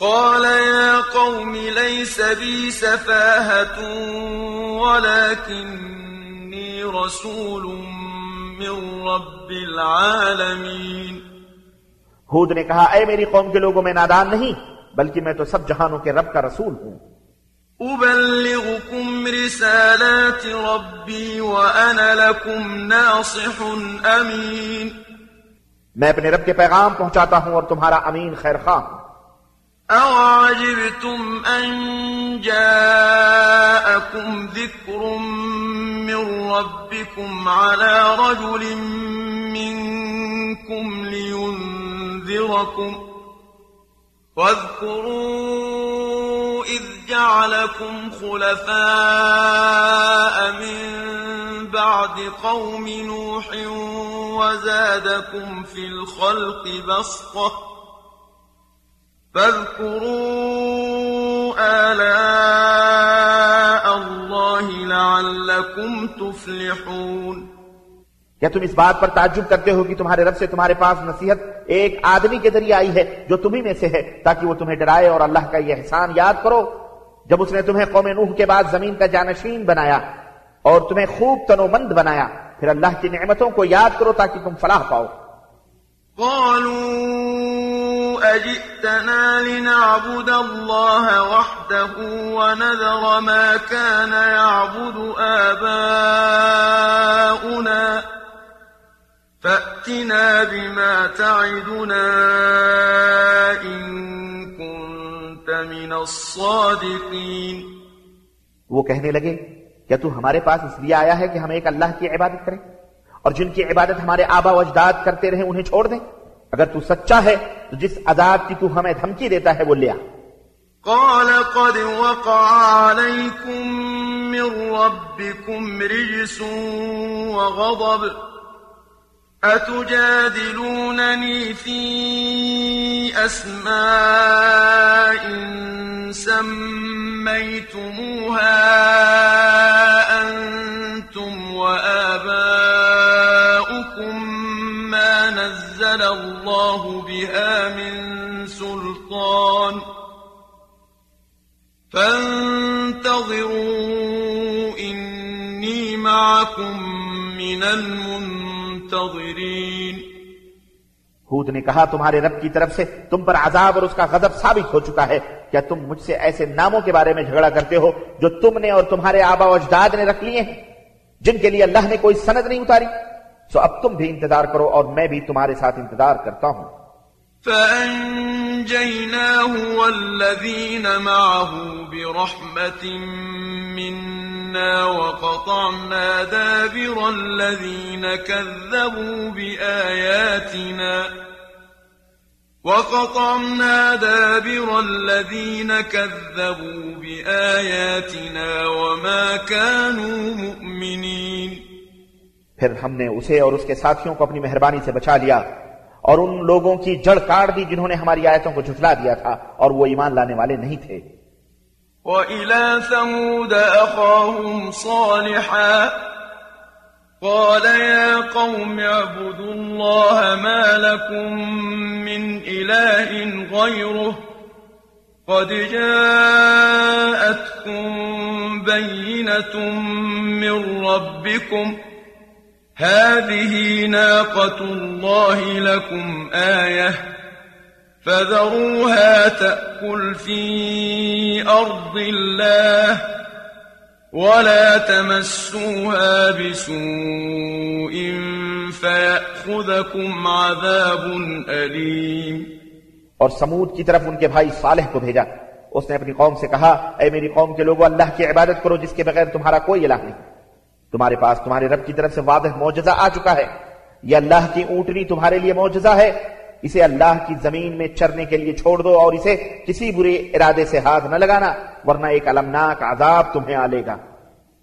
قال يا قوم ليس بي سفاهة ولكني رسول من رب العالمين. ہود نے کہا اے میری قوم کے لوگوں میں نادان نہیں بلکہ میں تو سب جہانوں کے رب کا رسول ہوں۔ أبلغكم رسالات ربي وأنا لكم ناصح أمين. میں اپنے رب کے پیغام پہنچاتا ہوں اور تمہارا امین خیر خواہ ہوں۔ أَوَعَجِبْتُمْ أَن جَاءَكُمْ ذِكْرٌ مِّن رَّبِّكُمْ عَلَىٰ رَجُلٍ مِّنكُمْ لِيُنذِرَكُمْ واذكروا إذ جعلكم خلفاء من بعد قوم نوح وزادكم في الخلق بسطة فاذكروا آلاء الله لعلكم تفلحون. کیا تم اس بات پر تعجب کرتے ہو کہ تمہارے رب سے تمہارے پاس نصیحت ایک آدمی کے ذریعے آئی ہے جو تمہیں میں سے ہے تاکہ وہ تمہیں ڈرائے اور اللہ کا یہ احسان یاد کرو؟ جب اس نے تمہیں قوم نوح کے بعد زمین کا جانشین بنایا اور تمہیں خوب تنو مند بنایا پھر اللہ کی نعمتوں کو یاد کرو تاکہ تم فلاح پاؤ۔ قالوا أجئتنا لنعبد الله وحده ونذر ما كان يعبد آباؤنا. فأتنا بما تعدنا إن كنت من الصادقين. وہ کہنے لگے کیا تو ہمارے پاس اس لیے آیا ہے کہ ہم ایک اللہ کی عبادت کریں اور جن کی عبادت ہمارے آبا و اجداد کرتے رہے انہیں چھوڑ دیں اگر تو سچا ہے تو جس عذاب کی تو ہمیں دھمکی دیتا ہے وہ لیا قال قد وقع عليكم من ربكم رجس وغضب. أتجادلونني في أسماء سميتموها أنتم وآباؤكم ما نزل الله بها من سلطان فانتظروا إني معكم من المنتظرين ہود نے کہا، تمہارے رب کی طرف سے تم پر عذاب اور اس کا غضب ثابت ہو چکا ہے۔ کیا تم مجھ سے ایسے ناموں کے بارے میں جھگڑا کرتے ہو جو تم نے اور تمہارے آبا و اجداد نے رکھ لیے ہیں، جن کے لیے اللہ نے کوئی سند نہیں اتاری؟ سو اب تم بھی انتظار کرو اور میں بھی تمہارے ساتھ انتظار کرتا ہوں فأنجيناه والذين معه برحمة منا وقطعنا دابر الذين كذبوا بآياتنا وقطعنا دابر الذين كذبوا بآياتنا وما كانوا مؤمنين پھر ہم نے اسے اور اس کے ساتھیوں کو اپنی مہربانی سے بچا لیا اور ان لوگوں کی جڑ کاٹ دی جنہوں نے ہماری آیتوں کو جھٹلا دیا تھا اور وہ ایمان لانے والے نہیں تھے۔ وإلى ثمود أخاهم صالحا قال يا قوم اعبدوا الله ما لكم من إله غيره قد جاءتكم بينة من ربكم هذه ناقة الله لكم آية فذروها تأكل في أرض الله ولا تمسوها بسوء فيأخذكم عذاب أليم اور سمود کی طرف ان کے بھائی صالح کو بھیجا۔ اس نے اپنی قوم سے کہا اے میری قوم کے لوگوں اللہ کی عبادت کرو جس کے بغیر تمہارا کوئی الہ نہیں۔ تمہارے پاس تمہارے رب کی طرف سے واضح معجزہ آ چکا ہے۔ یہ اللہ کی اونٹنی تمہارے لیے معجزہ ہے۔ اسے اللہ کی زمین میں چرنے کے لیے چھوڑ دو اور اسے کسی برے ارادے سے ہاتھ نہ لگانا، ورنہ ایک المناک عذاب تمہیں آ لے گا۔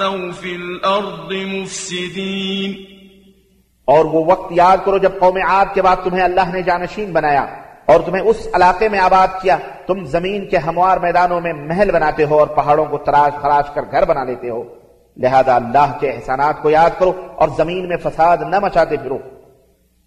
تعثوا في الأرض مفسدين اور وہ وقت یاد کرو جب قوم عاد کے بعد تمہیں اللہ نے جانشین بنایا اور تمہیں اس علاقے میں آباد کیا، تم زمین کے ہموار میدانوں میں محل بناتے ہو اور پہاڑوں کو تراش خراش کر گھر بنا لیتے ہو۔ لہذا اللہ کے احسانات کو یاد کرو اور زمین میں فساد نہ مچاتے پھرو۔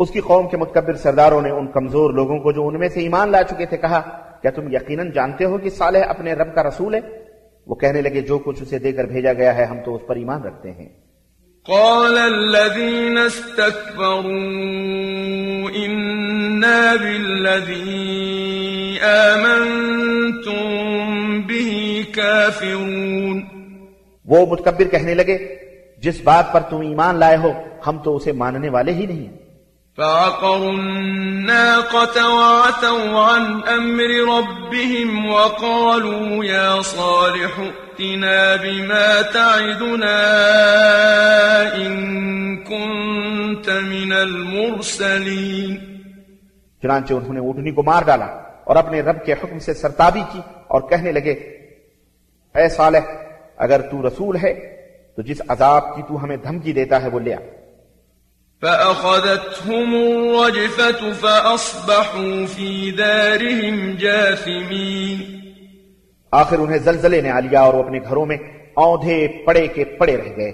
اس کی قوم کے متکبر سرداروں نے ان کمزور لوگوں کو جو ان میں سے ایمان لا چکے تھے کہا کیا تم یقیناً جانتے ہو کہ صالح اپنے رب کا رسول ہے؟ وہ کہنے لگے جو کچھ اسے دے کر بھیجا گیا ہے ہم تو اس پر ایمان رکھتے ہیں۔ قال الذين استكبروا إنا بالذي آمنتم به كافرون۔ وہ متکبر کہنے لگے جس بات پر تم ایمان لائے ہو ہم تو اسے ماننے والے ہی نہیں۔ فعقروا الناقة وعتوا عن أمر ربهم وقالوا يا صالح ائتنا بما تعدنا إن كنت من المرسلين چنانچہ انہوں نے اونٹنی کو مار ڈالا اور اپنے رب کے حکم سے سرتابی کی اور کہنے لگے، اے صالح، اگر تو رسول ہے، تو جس عذاب کی تو ہمیں دھمکی دیتا ہے، وہ لیا فأخذتهم الرجفة فأصبحوا في دارهم جاثمين. آخر انہیں زلزلے نے آ لیا اور وہ اپنے گھروں میں اوندھے پڑے کے پڑے رہ گئے۔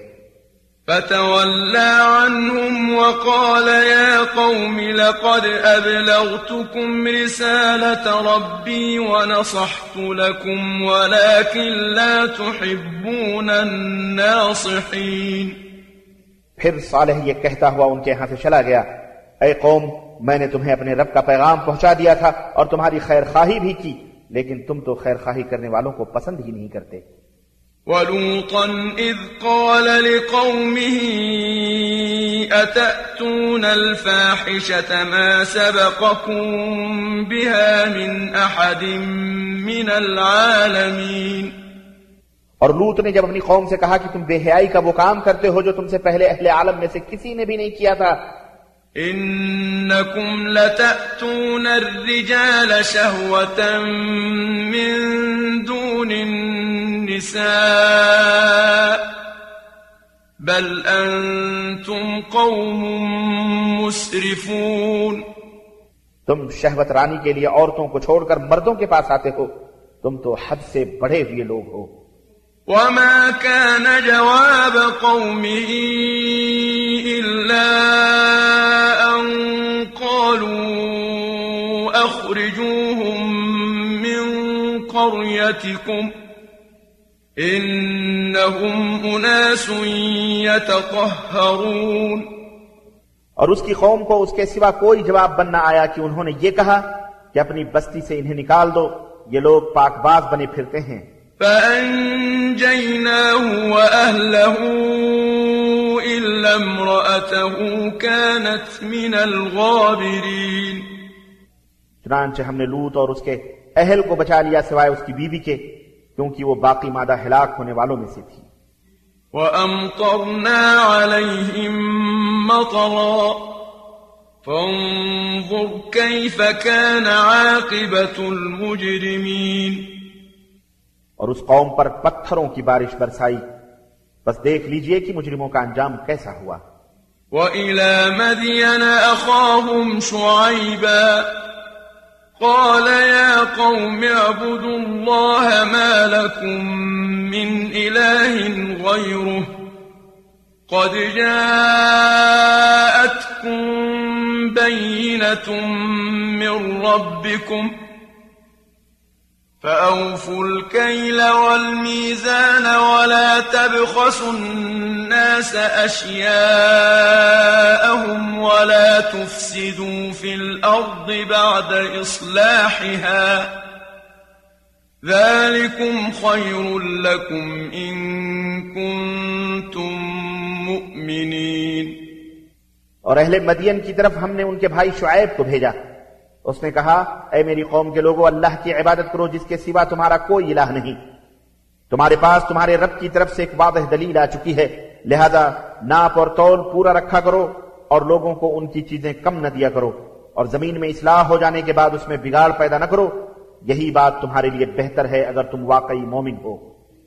فتولى عنهم وقال يا قوم لقد أبلغتكم رسالة ربي ونصحت لكم ولكن لا تحبون الناصحين. پھر صالح یہ کہتا ہوا ان کے ہاں سے چلا گیا، اے قوم، میں نے تمہیں اپنے رب کا پیغام پہنچا دیا تھا اور تمہاری خیر خواہی بھی کی، لیکن تم تو خیر خواہی کرنے والوں کو پسند ہی نہیں کرتے. ولوطا إذ قال لقومه، أتأتون الفاحشة ما سبقكم بها من أحد من العالمين؟ اور لوت نے جب اپنی قوم سے کہا کہ تم بے حیائی کا وہ کام کرتے ہو جو تم سے پہلے اہل عالم میں سے کسی نے بھی نہیں کیا تھا۔ إنكم لتأتون الرجال شهوة من دون النساء بل أنتم قوم مسرفون۔ تم شہوت رانی کے لیے عورتوں کو چھوڑ کر مردوں کے پاس آتے ہو۔ تم تو حد سے بڑھے ہوئے لوگ ہو۔ وما كان جواب قومه إلا أن قالوا أخرجوهم من قريتكم إنهم أناس يتطهرون اور اس کی قوم کو اس کے سوا کوئی جواب بننا آیا کہ انہوں نے یہ کہا کہ اپنی بستی سے انہیں نکال دو، یہ لوگ پاک باز بنے پھرتے ہیں۔ فأنجيناه وأهله إلا امرأته كانت من الغابرين. چنانچہ ہم نے لوت اور اس کے اہل کو بچا لیا سوائے اس کی بیوی کے کیونکہ وہ باقی مادہ ہلاک ہونے والوں میں سے تھی۔ وأمطرنا عليهم مطرا. فانظر كيف كان عاقبة المجرمين. اور اس قوم پر پتھروں کی بارش برسائی بس دیکھ لیجئے کہ مجرموں کا انجام کیسا ہوا وإلى مدين أخاهم شعيبا قال يا قوم اعبدوا الله ما لكم من إله غيره قد جاءتكم بينة من ربكم ۖ فأوفوا الكيل والميزان ولا تبخسوا الناس أشياءهم ولا تفسدوا في الأرض بعد إصلاحها ذلكم خير لكم إن كنتم مؤمنين اور اہل مدین کی طرف ہم نے ان کے بھائی شعیب کو بھیجا۔ اس نے کہا، اے میری قوم کے لوگوں، اللہ کی عبادت کرو جس کے سوا تمہارا کوئی الہ نہیں۔ تمہارے پاس تمہارے رب کی طرف سے ایک واضح دلیل آ چکی ہے۔ لہذا ناپ اور تول پورا رکھا کرو اور لوگوں کو ان کی چیزیں کم نہ دیا کرو۔ اور زمین میں اصلاح ہو جانے کے بعد اس میں بگاڑ پیدا نہ کرو۔ یہی بات تمہارے لیے بہتر ہے اگر تم واقعی مومن ہو۔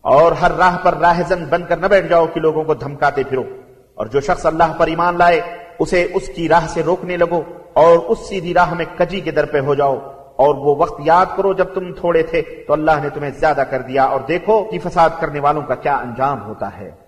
اور ہر راہ پر راہزن بن کر نہ بیٹھ جاؤ کہ لوگوں کو دھمکاتے پھرو۔ اور جو شخص اللہ پر ایمان لائے، اسے اس کی راہ سے روکنے لگو اور اس سیدھی راہ میں کجی کے در پہ ہو جاؤ۔ اور وہ وقت یاد کرو جب تم تھوڑے تھے تو اللہ نے تمہیں زیادہ کر دیا۔ اور دیکھو کہ فساد کرنے والوں کا کیا انجام ہوتا ہے۔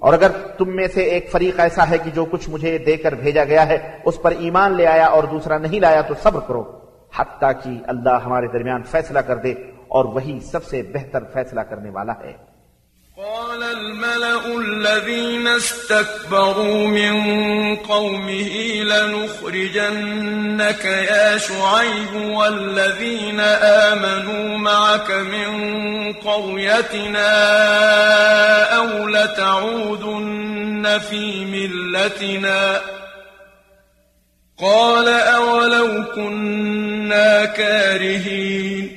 اور اگر تم میں سے ایک فریق ایسا ہے کہ جو کچھ مجھے دے کر بھیجا گیا ہے، اس پر ایمان لے آیا اور دوسرا نہیں لایا، تو صبر کرو۔ حتیٰ کہ اللہ ہمارے درمیان فیصلہ کر دے اور وہی سب سے بہتر فیصلہ کرنے والا ہے۔ قال الملأ الذين استكبروا من قومه لنخرجنك يا شعيب والذين آمنوا معك من قريتنا أو لتعودن في ملتنا قال أولو كنا كارهين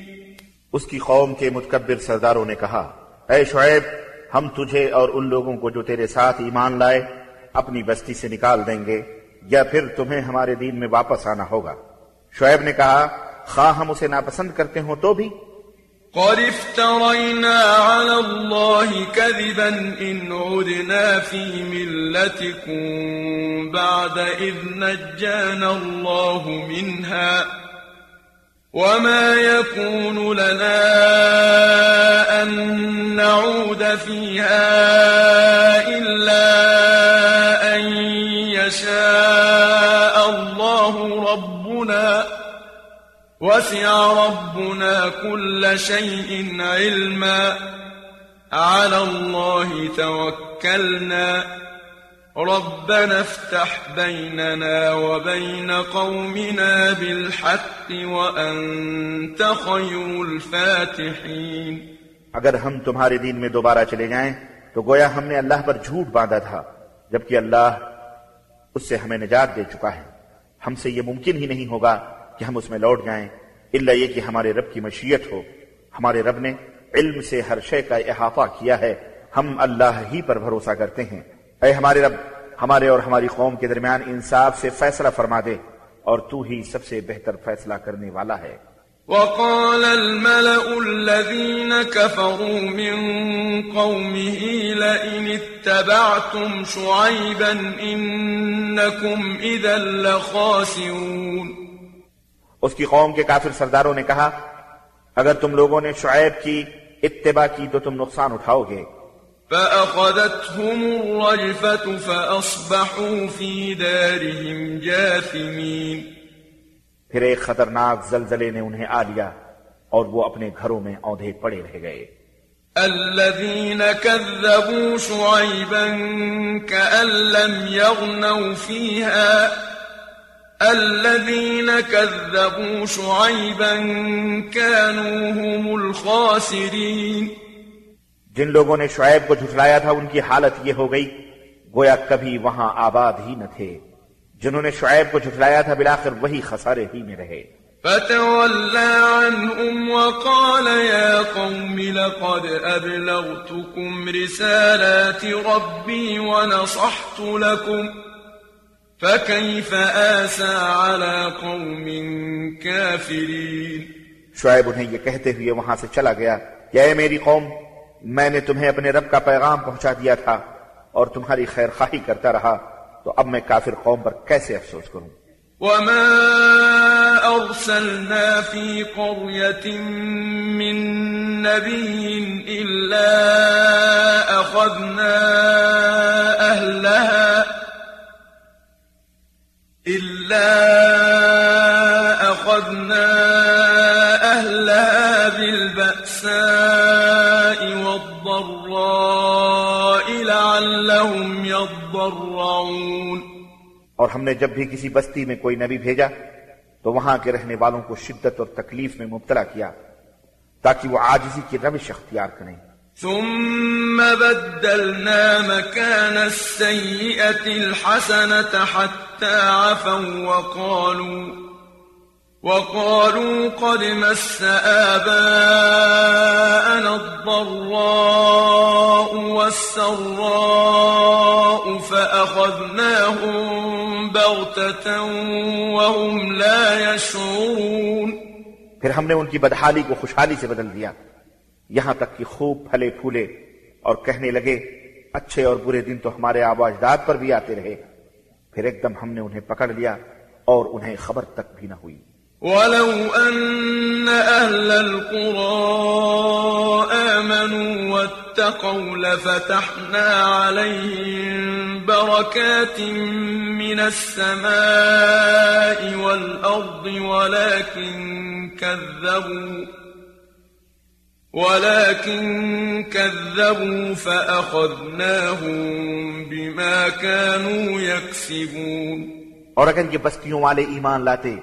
اس کی قوم کے متکبر سرداروں نے کہا اے شعیب ہم تجھے اور ان لوگوں کو جو تیرے ساتھ ایمان لائے اپنی بستی سے نکال دیں گے، یا پھر تمہیں ہمارے دین میں واپس آنا ہوگا۔ شعیب نے کہا، خواہ ہم اسے ناپسند کرتے ہوں تو بھی۔ قد افترينا على الله كذبا إن عدنا في ملتكم بعد إذ نجانا الله منها۔ وما يكون لنا أن نعود فيها إلا أن يشاء الله ربنا وسع ربنا كل شيء علما على الله توكلنا ربنا افتح بيننا وبين قومنا بالحق وأنت خير الفاتحين. اگر ہم تمہارے دین میں دوبارہ چلے جائیں، تو گویا ہم نے اللہ پر جھوٹ باندھا تھا، جبکہ اللہ اس سے ہمیں نجات دے چکا ہے۔ ہم سے یہ ممکن ہی نہیں ہوگا کہ ہم اس میں لوٹ جائیں اللہ یہ کہ ہمارے رب کی مشیت ہو۔ ہمارے رب نے علم سے ہر شے کا احاطہ کیا ہے، ہم اللہ ہی پر بھروسہ کرتے ہیں۔ اے ہمارے رب ہمارے اور ہماری قوم کے درمیان انصاف سے فیصلہ فرما دے اور تو ہی سب سے بہتر فیصلہ کرنے والا ہے۔ وقال الملأ الذين كفروا من قومه لئن اتبعتم شعيبا إنكم إذا لخاسرون۔ اس کی قوم کے کافر سرداروں نے کہا اگر تم لوگوں نے شعیب کی اتباع کی تو تم نقصان اٹھاؤ گے۔ فأخذتهم الرجفة فأصبحوا في دارهم جاثمين. پھر ایک خطرناک زلزلے نے انہیں آ لیا اور وہ اپنے گھروں میں اوندھے پڑے رہ گئے۔ الذين كذبوا شعيبا كأن لم يغنوا فيها. الذين كذبوا شعيبا كانوا هم الخاسرين. جن لوگوں نے شعیب کو جھٹلایا تھا ان کی حالت یہ ہو گئی گویا کبھی وہاں آباد ہی نہ تھے۔ جنہوں نے شعیب کو جھٹلایا تھا بلاخر وہی خسارے ہی میں رہے۔ فتولى عنهم وقال يا قوم لقد أبلغتكم رسالات ربي ونصحت لكم فكيف آسى على قوم كافرين؟ شعیب انہیں یہ کہتے ہوئے وہاں سے چلا گیا کہ اے میری قوم میں نے تمہیں اپنے رب کا پیغام پہنچا دیا تھا اور تمہاری خیر خواہی کرتا رہا، تو اب میں کافر قوم پر کیسے افسوس کروں؟ وما أرسلنا في قرية من نبي إلا أخذنا أهلها إلا أخذنا يضرعون اور ہم نے جب بھی کسی بستی میں کوئی نبی بھیجا تو وہاں کے رہنے والوں کو شدت اور تکلیف میں مبتلا کیا تاکہ وہ عاجزی کی روش اختیار کریں۔ ثم بدلنا مكان السيئة الحسنة حتى عفوا وقالوا وقالوا قد مس آباءنا الضراء والسراء فأخذناهم بغتة وهم لا يشعرون. پھر ہم نے ان کی بدحالی کو خوشحالی سے بدل دیا۔ یہاں تک کہ خوب پھلے پھولے اور کہنے لگے، اچھے اور برے دن تو ہمارے آبا اجداد پر بھی آتے رہے۔ پھر ایک دم ہم نے انہیں پکڑ لیا اور انہیں خبر تک بھی نہ ہوئی۔ ولو أن أهل القرى آمنوا واتقوا لفتحنا عليهم بركات من السماء والأرض ولكن كذبوا ولكن كذبوا فأخذناهم بما كانوا يكسبون. اور اگر یہ بستیوں والے ایمان لاتے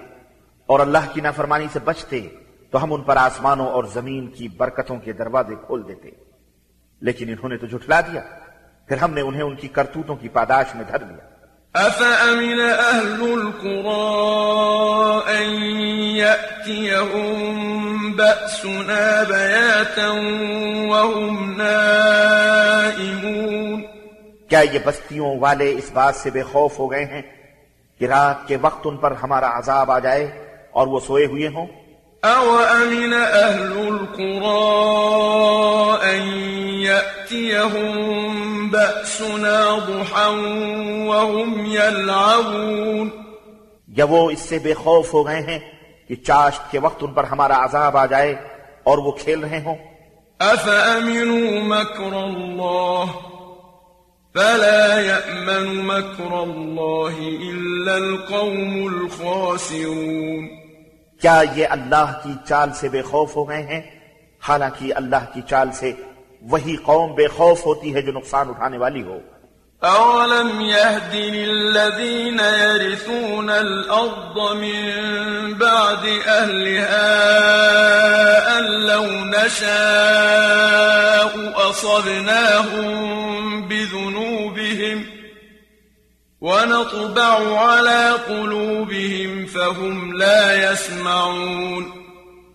اور اللہ کی نافرمانی سے بچتے تو ہم ان پر آسمانوں اور زمین کی برکتوں کے دروازے کھول دیتے۔ لیکن انہوں نے تو جھٹلا دیا پھر ہم نے انہیں ان کی کرتوتوں کی پاداش میں دھر لیا۔ أفأمن أهل القرى أن يأتيهم بأسنا بياتا وهم نائمون۔ کیا یہ بستیوں والے اس بات سے بے خوف ہو گئے ہیں کہ رات کے وقت ان پر ہمارا عذاب آ جائے؟ اور وہ سوئے ہوئے ہوں۔ أوأمن أهل القرى أن يأتيهم بأسنا ضحى وهم يلعبون۔ یا وہ اس سے بے خوف ہو گئے ہیں کہ چاشت کے وقت ان پر ہمارا عذاب آ جائے اور وہ کھیل رہے ہوں۔ أفأمنوا مكر الله فلا يأمن مكر الله إلا القوم الخاسرون. کیا یہ اللہ کی چال سے بے خوف ہو گئے ہیں؟ حالانکہ اللہ کی چال سے وہی قوم بے خوف ہوتی ہے جو نقصان اٹھانے والی ہو۔ أولم يهد للذين يرثون الأرض من بعد أهلها أن لو نشاء أصبناهم بذنوبهم ونطبع على قلوبهم فهم لا يسمعون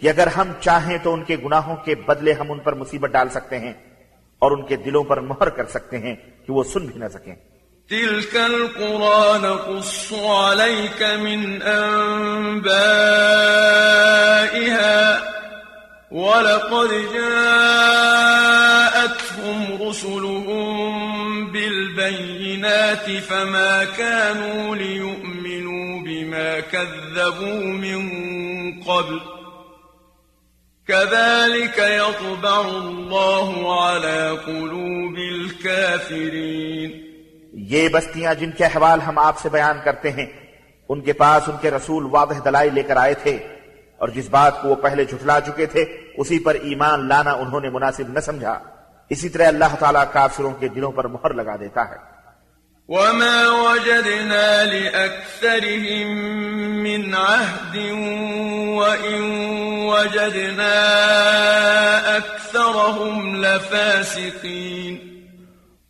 کہ اگر ہم چاہیں تو ان کے گناہوں کے بدلے ہم ان پر مصیبت ڈال سکتے ہیں اور ان کے دلوں پر مہر کر سکتے ہیں کہ وہ سن بھی نہ سکیں۔ تلك القرى نقص عليك من أنبائها ولقد جاءتهم رسلهم بالبينات فما كانوا ليؤمنوا بما كذبوا من قبل۔ كذلك يطبع الله على قلوب الكافرين. یہ بستیاں جن کے احوال ہم آپ سے بیان کرتے ہیں، ان کے پاس ان کے رسول واضح دلائی لے کر آئے تھے، اور جس بات کو وہ پہلے جھٹلا چکے تھے، اسی پر ایمان لانا انہوں نے مناسب نہ سمجھا۔ اسی طرح اللہ تعالیٰ کافروں کے دلوں پر مہر لگا دیتا ہے۔ وما وجدنا لأكثرهم من عهد وإن وجدنا أكثرهم لفاسقين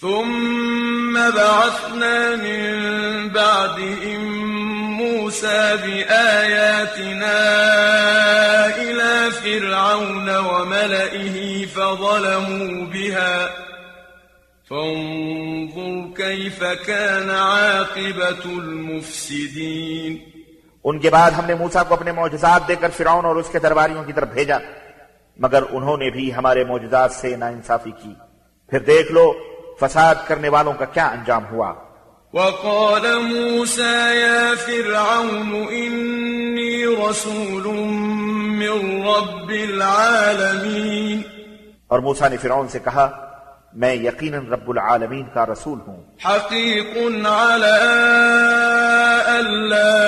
ثم بعثنا من بعدهم موسى بآياتنا إلى فرعون وملئه فظلموا بها فانظر كيف كان عاقبة المفسدين ان کے بعد ہم نے موسا کو اپنے معجزات دے کر فرعون اور اس کے درباریوں کی طرف بھیجا، مگر انہوں نے بھی ہمارے معجزات سے نا انصافی کی۔ پھر دیکھ لو فساد کرنے والوں کا کیا انجام ہوا؟ وقال موسى يا فرعون إني رسول من رب العالمين. اور موسى نے فرعون سے کہا میں یقینا رب العالمین کا رسول ہوں۔ حقیق على ألا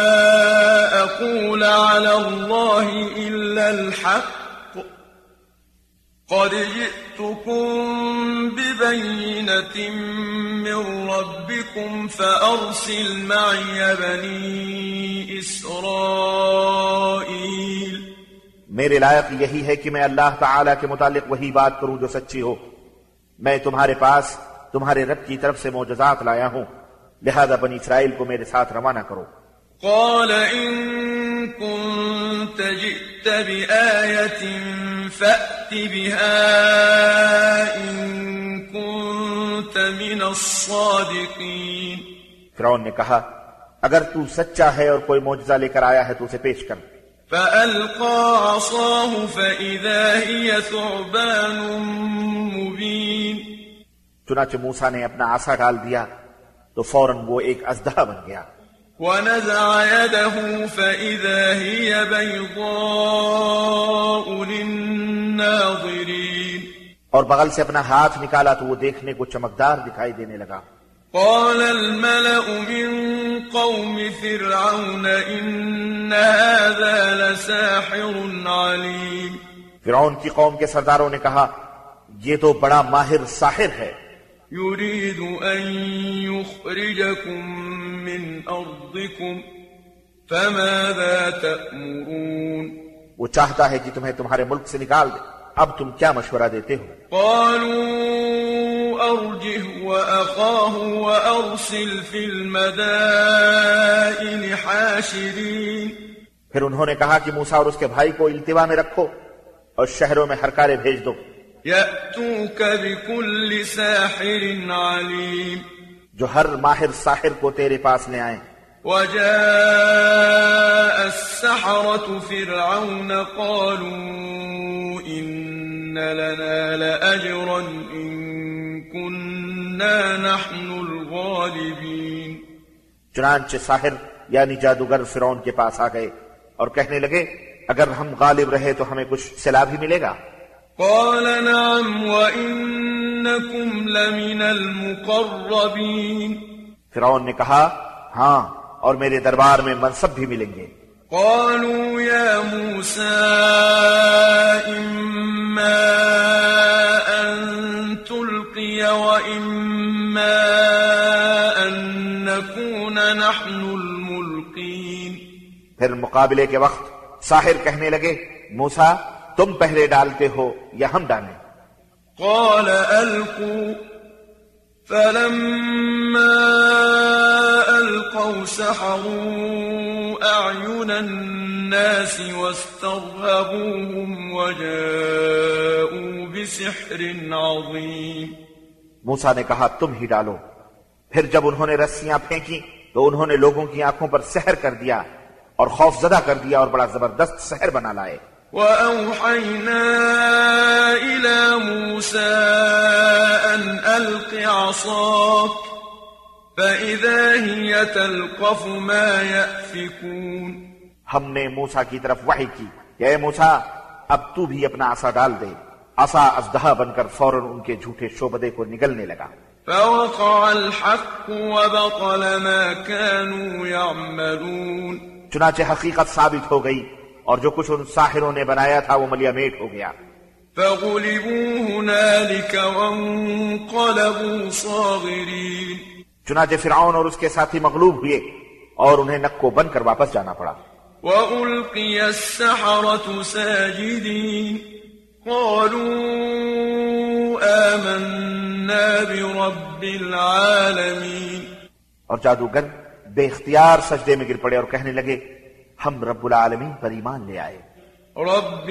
أقول على الله إلا الحق. قد جئتكم ببينة من ربكم فأرسل معي بني إسرائيل میرے لائق یہی ہے کہ میں اللہ تعالی کے متعلق وہی بات کروں جو سچی ہو۔ میں تمہارے پاس، تمہارے رب کی طرف سے معجزات لایا ہوں۔ لہذا بنی اسرائیل کو میرے ساتھ روانہ کرو۔ قال إن كنت جئت بآية فأت بها إن كنت من الصادقين فرعون نے کہا اگر تو سچا ہے اور کوئی معجزہ لے کر آیا ہے تو اسے پیش کر۔ فألقى عصاه فإذا هي ثعبان مبين۔ چنانچہ موسا نے اپنا آسا ڈال دیا تو فوراً وہ ایک ازدہ بن گیا۔ ونزع يده فإذا هي بيضاء للناظرين. اور بغل سے اپنا ہاتھ نکالا تو وہ دیکھنے کو چمکدار دکھائی دینے لگا۔ قال الملأ من قوم فرعون إن هذا لساحر عليم. فرعون کی قوم کے سرداروں نے کہا یہ تو بڑا ماہر ساحر ہے۔ يريد أن يخرجكم من أرضكم فماذا تأمرون؟ وہ چاہتا ہے کہ تمہیں تمہارے ملک سے نکال دے اب تم کیا مشورہ دیتے ہو قالوا أرجه وأخاه وأرسل في المدائن حاشرين. پھر انہوں نے کہا کہ موسا اور اس کے بھائی کو التوا میں رکھو اور شہروں میں ہرکارے بھیج دو يأتوك بكل ساحر عليم. جو ہر ماہر ساحر کو تیرے پاس لے آئیں۔ وجاء السحرة فرعون قالوا إن لنا لأجرا إن كنا نحن الغالبين. چنانچہ ساحر یعنی جادوگر فرعون کے پاس آ گئے اور کہنے لگے اگر ہم غالب رہے تو ہمیں کچھ سلا بھی ملے گا؟ قال نعم وإنكم لمن المقربين. فرعون نے کہا ہاں اور میرے دربار میں منصب بھی ملیں گے۔ قالوا يا موسى إما أن تلقي وإما أن نكون نحن الملقين. پھر مقابلے کے وقت ساحر کہنے لگے موسیٰ تم پہلے ڈالتے ہو یا ہم ڈالیں؟ قال ألقوا فلما ألقوا سحروا أعين الناس واسترهبوهم وجاءوا بسحر عظيم. موسا نے کہا تم ہی ڈالو۔ پھر جب انہوں نے رسیاں پھینکی تو انہوں نے لوگوں کی آنکھوں پر سحر کر دیا اور خوف زدہ کر دیا اور بڑا زبردست سحر بنا لائے۔ وأوحينا إلى موسى أن ألق عصاك فإذا هي تلقف ما يأفكون. ہم نے موسا کی طرف وحی کی کہ اے موسا اب تو بھی اپنا عصا ڈال دے۔ عصا ازدہا بن کر فوراً ان کے جھوٹے شعبدے کو نگلنے لگا۔ فوقع الحق وبطل ما كانوا يعملون. چنانچہ حقیقت ثابت ہو گئی اور جو کچھ ان ساحروں نے بنایا تھا وہ ملیا میٹ ہو گیا۔ فغلبوا هنالك وانقلبوا صاغرين۔ چنانچہ فرعون اور اس کے ساتھی مغلوب ہوئے اور انہیں نکو بن کر واپس جانا پڑا۔ وألقي السحرة ساجدين۔ قالوا آمنا برب العالمين۔ اور جادوگر بے اختیار سجدے میں گر پڑے اور کہنے لگے ہم رب العالمين پر ایمان لے آئے۔ رب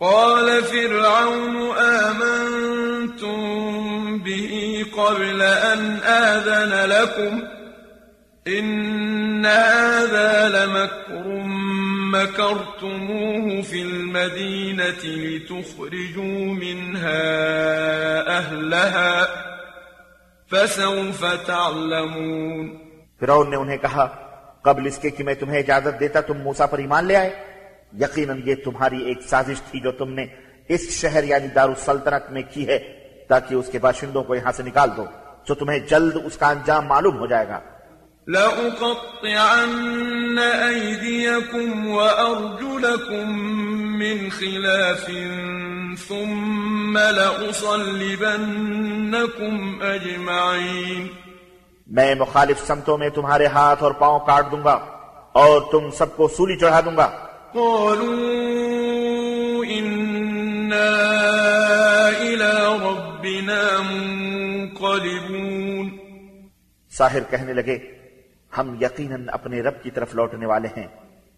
قال فرعون آمنتم به قبل أن آذن لكم؟ إن هذا لمكر مكرتموه في المدينة لتخرجوا منها أهلها۔ فسوف تعلمون۔ فرعون نے انہیں کہا قبل اس کے کہ میں تمہیں اجازت دیتا تم موسا پر ایمان لے آئے۔ یقیناً یہ تمہاری ایک سازش تھی جو تم نے اس شہر یعنی دارالسلطنت میں کی ہے تاکہ اس کے باشندوں کو یہاں سے نکال دو جو تمہیں جلد اس کا انجام معلوم ہو جائے گا۔ لأقطعن أيديكم وأرجلكم من خلاف ثم لأصلبنكم أجمعين. میں مخالف سمتوں میں تمہارے ہاتھ اور پاؤں کاٹ دوں گا اور تم سب کو سولی چڑھا دوں گا۔ قالوا إنا إلى ربنا منقلبون. ساحر کہنے لگے ہم یقیناً اپنے رب کی طرف لوٹنے والے ہیں۔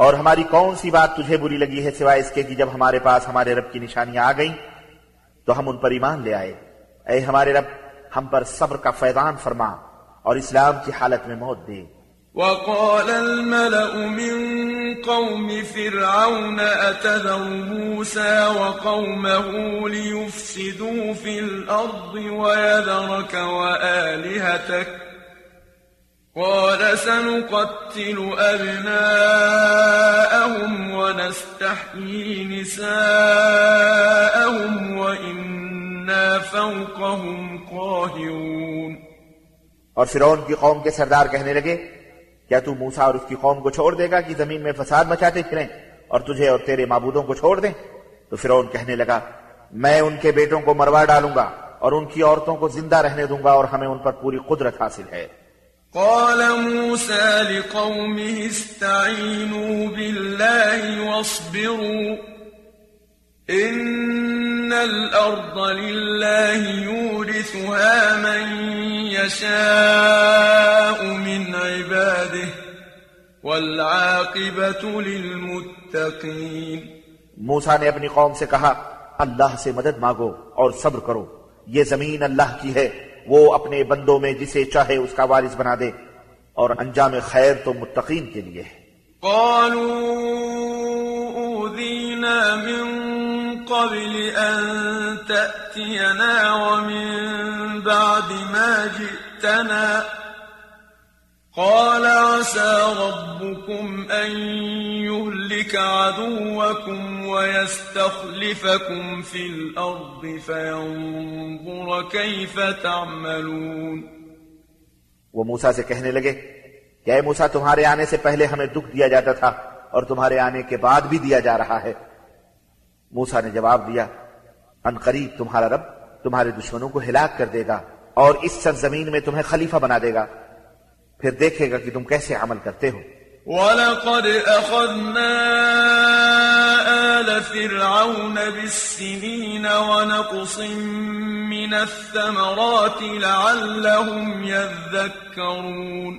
اور ہماری کون سی بات تجھے بری لگی ہے سوائے اس کے کہ جب ہمارے پاس ہمارے رب کی نشانیاں آ گئیں، تو ہم ان پر ایمان لے آئے۔ اے ہمارے رب، ہم پر صبر کا فیضان فرما اور اسلام کی حالت میں موت دے۔ وقال الملأ من قوم فرعون أتذر موسى وقومه ليفسدوا في الأرض ويذرك وآلهتك قال سنقتل أبناءهم ونستحيي نساءهم وإنا فوقهم قاهرون. اور فرعون کی قوم کے سردار کہنے لگے، کیا تو موسا اور اس کی قوم کو چھوڑ دے گا کہ زمین میں فساد مچاتے پھریں اور تجھے اور تیرے معبودوں کو چھوڑ دیں؟ تو فرعون کہنے لگا، میں ان کے بیٹوں کو مروا ڈالوں گا اور ان کی عورتوں کو زندہ رہنے دوں گا اور ہمیں ان پر پوری قدرت حاصل ہے۔ قال موسى لقومه استعينوا بالله واصبروا إن الأرض لله يورثها من يشاء من عباده والعاقبة للمتقين موسا نے اپنی قوم سے کہا، اللہ سے مدد مانگو اور صبر کرو، یہ زمین اللہ کی ہے۔ وہ اپنے بندوں میں جسے چاہے اس کا وارث بنا دے اور انجام خیر تو متقین کے لیے ہے۔ قالوا اوذینا من قبل ان تأتینا ومن بعد ما جئتنا قال عسى ربكم أن يهلك عدوكم ويستخلفكم في الأرض فينظر كيف تعملون وہ موسا سے کہنے لگے کہ اے موسا تمہارے آنے سے پہلے ہمیں دکھ دیا جاتا تھا اور تمہارے آنے کے بعد بھی دیا جا رہا ہے۔ موسا نے جواب دیا، ان قریب تمہارا رب تمہارے دشمنوں کو ہلاک کر دے گا اور اس سرزمین میں تمہیں خلیفہ بنا دے گا۔ پھر دیکھے گا کہ تم کیسے عمل کرتے ہو ولقد أخذنا آل فرعون بالسنين ونقص من الثمرات لعلهم يذكرون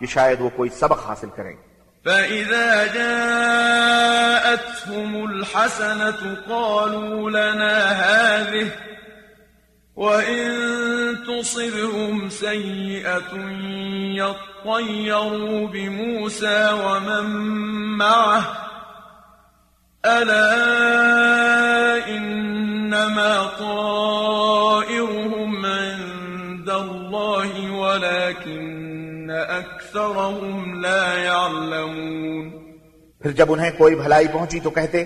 کہ شاید وہ کوئی سبق حاصل کریں فإذا جاءتهم الحسنة قالوا لنا هذه وإن تصبهم سيئة يطيروا بموسى ومن معه ألا إنما طائرهم عند الله ولكن أكثرهم لا يعلمون پھر جب انہیں کوئی بھلائی پہنچی تو کہتے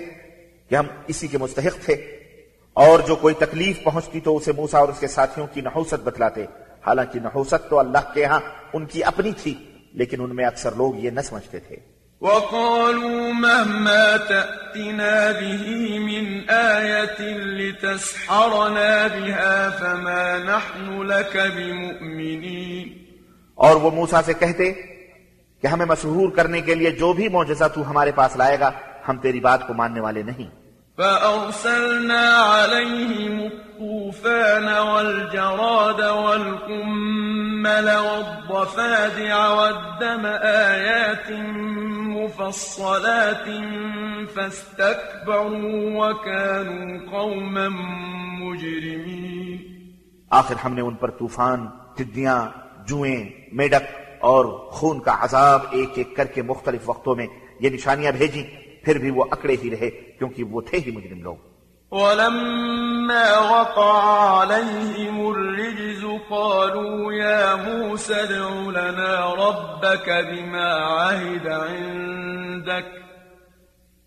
کہ ہم اسی کے مستحق تھے۔ اور جو کوئی تکلیف پہنچتی تو اسے موسا اور اس کے ساتھیوں کی نحوست بتلاتے۔ حالانکہ نحوست تو اللہ کے ہاں ان کی اپنی تھی لیکن ان میں اکثر لوگ یہ نہ سمجھتے تھے۔ وقالوا مهما تأتنا به من آية لتسحرنا بها فما نحن لك بمؤمنين۔ اور وہ موسا سے کہتے کہ ہمیں مسحور کرنے کے لیے جو بھی معجزہ تو ہمارے پاس لائے گا ہم تیری بات کو ماننے والے نہیں۔ فأرسلنا عليهم الطوفان والجراد والقمل والضفادع والدم آيات مفصلات فاستكبروا وكانوا قوما مجرمين. آخر ہم نے ان پر طوفان ٹڈیاں جوئیں میڈک اور خون کا عذاب ایک ایک کر کے مختلف وقتوں میں یہ نشانیاں بھیجی پھر بھی وہ اکڑے ہی رہے کیونکہ وہ تھے ہی مجرم لوگ۔ ولما وقع عليهم الرجز قالوا يا موسى ادع لنا ربك بما عهد عندك۔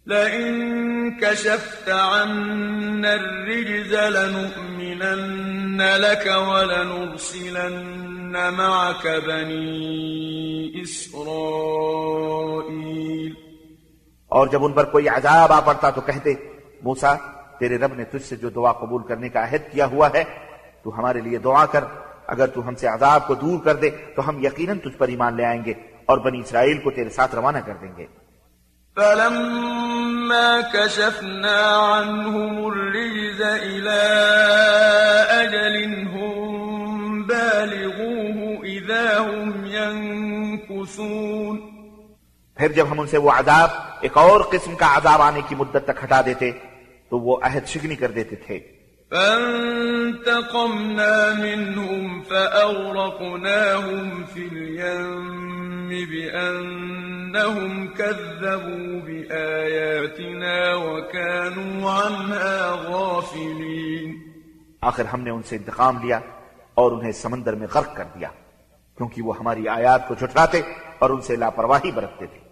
لئن كشفت عنا الرجز لنؤمنن لك ولنرسلن معك بني إسرائيل۔ اور جب ان پر کوئی عذاب آ پڑتا تو کہتے، موسا، تیرے رب نے تجھ سے جو دعا قبول کرنے کا عہد کیا ہوا ہے، تو ہمارے لیے دعا کر، اگر تو ہم سے عذاب کو دور کر دے، تو ہم یقیناً تجھ پر ایمان لے آئیں گے اور بنی اسرائیل کو تیرے ساتھ روانہ کر دیں گے۔ فلما كشفنا عنهم الرجز إلى أجل هم بالغوه إذا هم ينكثون پھر جب ہم ان سے وہ عذاب ایک اور قسم کا عذاب آنے کی مدت تک ہٹا دیتے تو وہ عہد شکنی کر دیتے تھے۔ فانتقمنا منهم فأغرقناهم في اليم بأنهم كذبوا بآياتنا وكانوا عنها غافلين۔ آخر ہم نے ان سے انتقام لیا اور انہیں سمندر میں غرق کر دیا کیونکہ وہ ہماری آیات کو جھٹلاتے اور ان سے لاپرواہی برتتے تھے۔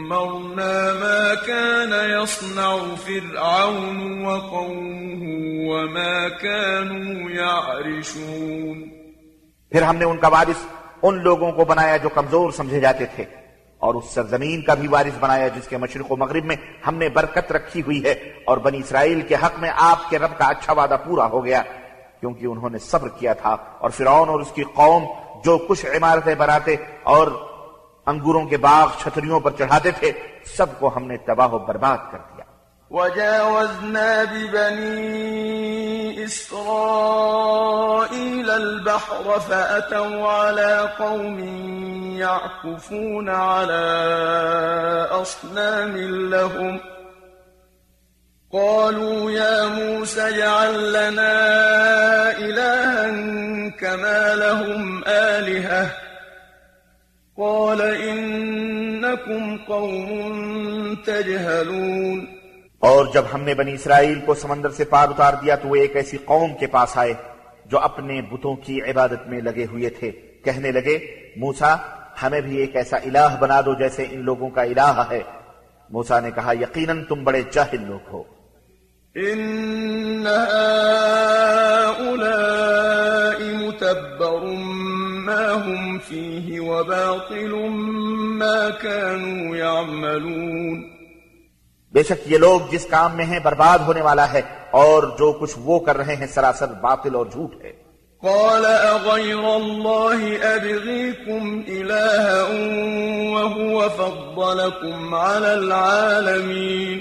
ودمرنا ما كان يصنع فرعون وقومه وما كانوا يعرشون پھر ہم نے ان کا وارث ان لوگوں کو بنایا جو کمزور سمجھے جاتے تھے اور اس سرزمین کا بھی وارث بنایا جس کے مشرق و مغرب میں ہم نے برکت رکھی ہوئی ہے اور بنی اسرائیل کے حق میں آپ کے رب کا اچھا وعدہ پورا ہو گیا کیونکہ انہوں نے صبر کیا تھا اور فرعون اور اس کی قوم جو کچھ عمارتیں بناتے اور انگوروں کے باغ چھتریوں پر چڑھاتے تھے، سب کو ہم نے تباہ و برباد کر دیا۔ وجاوزنا ببني إسرائيل البحر فأتوا على قوم يعكفون على أصنام لهم۔ قالوا يا موسى اجعل لنا إلها كما لهم آلهة قال إنكم قوم تجهلون. اور جب ہم نے بنی اسرائیل کو سمندر سے پار اتار دیا تو وہ ایک ایسی قوم کے پاس آئے جو اپنے بتوں کی عبادت میں لگے ہوئے تھے۔ کہنے لگے موسا ہمیں بھی ایک ایسا الہ بنا دو جیسے ان لوگوں کا الہ ہے۔ موسا نے کہا یقیناً تم بڑے جاہل لوگ ہو۔ متبر ما هم فيه وباطل ما كانوا يعملون. بے شک یہ لوگ جس کام میں ہیں برباد ہونے والا ہے اور جو کچھ وہ کر رہے ہیں سراسر باطل اور جھوٹ ہے۔ قال أغير الله أبغيكم إلها وهو فضلكم على العالمين.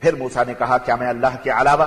پھر موسا نے کہا کیا میں اللہ کے علاوہ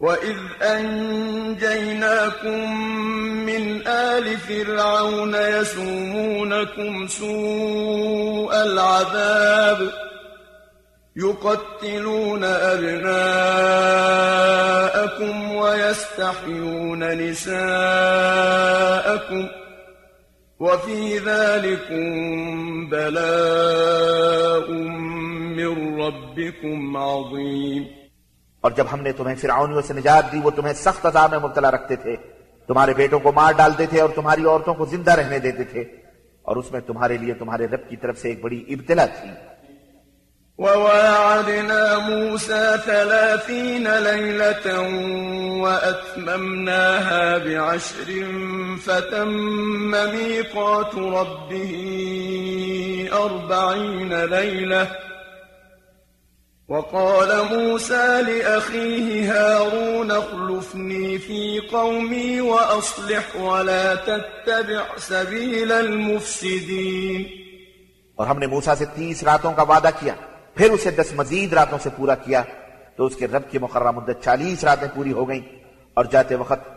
وَإِذْ أَنْجَيْنَاكُمْ مِنْ آلِ فِرْعَوْنَ يَسُومُونَكُمْ سُوءَ الْعَذَابِ يُقَتِّلُونَ أَبْنَاءَكُمْ وَيَسْتَحْيُونَ نِسَاءَكُمْ ۖ وفي ذلك بلاء من ربكم عظيم۔ اور جب ہم نے تمہیں فرعونیوں سے نجات دی، وہ تمہیں سخت عذاب میں مبتلا رکھتے تھے۔ تمہارے بیٹوں کو مار ڈالتے تھے اور تمہاری عورتوں کو زندہ رہنے دیتے تھے۔ اور اس میں تمہارے لیے تمہارے رب کی طرف سے ایک بڑی ابتلا تھی۔ وواعدنا موسى ثلاثين ليلة وأتممناها بعشر فتم ميقات ربه أربعين ليلة. وقال موسى لأخيه هارون اخلفني في قومي وأصلح ولا تتبع سبيل المفسدين. اور ہم نے موسا سے تیس راتوں کا وعدہ کیا۔ پھر اسے دس مزید راتوں سے پورا کیا تو اس کے رب کی مقررہ مدت چالیس راتیں پوری ہو گئیں۔ اور جاتے وقت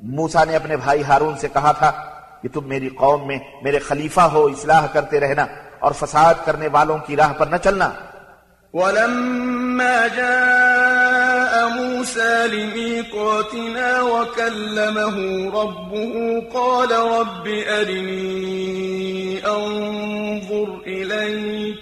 موسا نے اپنے بھائی ہارون سے کہا تھا کہ تم میری قوم میں میرے خلیفہ ہو، اصلاح کرتے رہنا اور فساد کرنے والوں کی راہ پر نہ چلنا۔ ولما جاء موسى لميقاتنا وكلمه ربه قال رب أرني أنظر إليك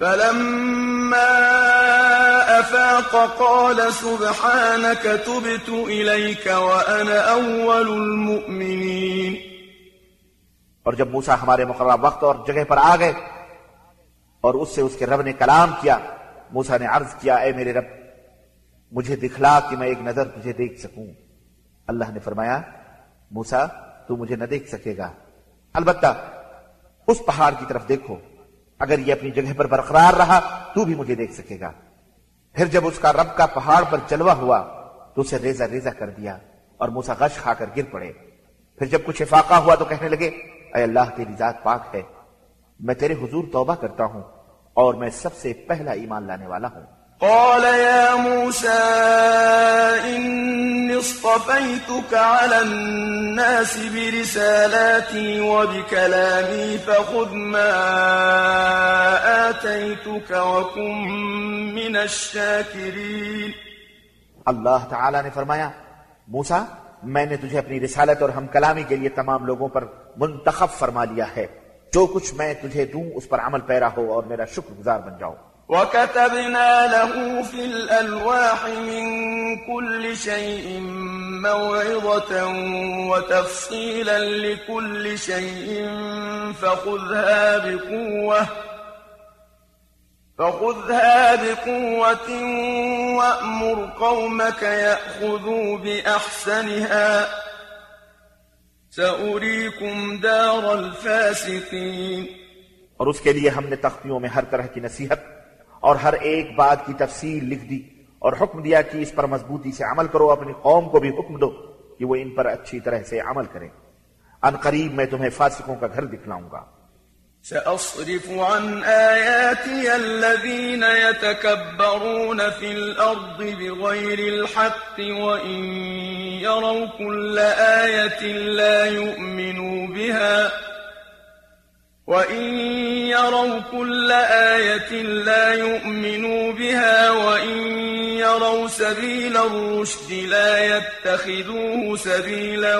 فلما أفاق قال سبحانك تبت إليك وأنا أول المؤمنين. اور جب موسا ہمارے مقررہ وقت اور جگہ پر آ گئے اور اس سے اس کے رب نے کلام کیا موسا نے عرض کیا، اے میرے رب، مجھے دکھلا کہ میں ایک نظر تجھے دیکھ سکوں۔ اللہ نے فرمایا موسا تو مجھے نہ دیکھ سکے گا۔ البتہ، اس پہاڑ کی طرف دیکھو۔ اگر یہ اپنی جگہ پر برقرار رہا، تو بھی مجھے دیکھ سکے گا۔ پھر جب اس کا رب کا پہاڑ پر جلوہ ہوا، تو اسے ریزہ ریزہ کر دیا اور موسا غش کھا کر گر پڑے۔ پھر جب کچھ افاقہ ہوا تو کہنے لگے، اے اللہ، تیری ذات پاک ہے۔ میں تیرے حضور توبہ کرتا ہوں اور میں سب سے پہلا ایمان لانے والا ہوں۔ قال يا موسى إني اصطفيتك على الناس برسالاتي وبكلامي فخذ ما آتيتك وكن من الشاكرين. اللہ تعالیٰ نے فرمایا، موسا، میں نے تجھے اپنی رسالت اور ہم کلامی کے لیے تمام لوگوں پر منتخب فرما لیا ہے۔ جو کچھ میں تجھے دوں، اس پر عمل پیرا ہو اور میرا شکر گزار بن جاؤ۔ وكتبنا له في الألواح من كل شيء موعظة وتفصيلا لكل شيء فخذها بقوة فخذها بقوة وأمر قومك يأخذوا بأحسنها. سأريكم دار الفاسقين. ہم نے تختیوں میں ہر طرح کی نصیحت اور ہر ایک بات کی تفصیل لکھ دی اور حکم دیا کہ اس پر مضبوطی سے عمل کرو، اپنی قوم کو بھی حکم دو کہ وہ ان پر اچھی طرح سے عمل کریں ان قریب میں تمہیں فاسقوں کا گھر دکھلاؤں گا۔ سأصرف عن آياتي الذين يتكبرون في الأرض بغير الحق، وإن يروا كل آية لا يؤمنوا بها وإن يروا كل آية لا يؤمنوا بها وإن يروا سبيل الرشد لا يتخذوه سبيلا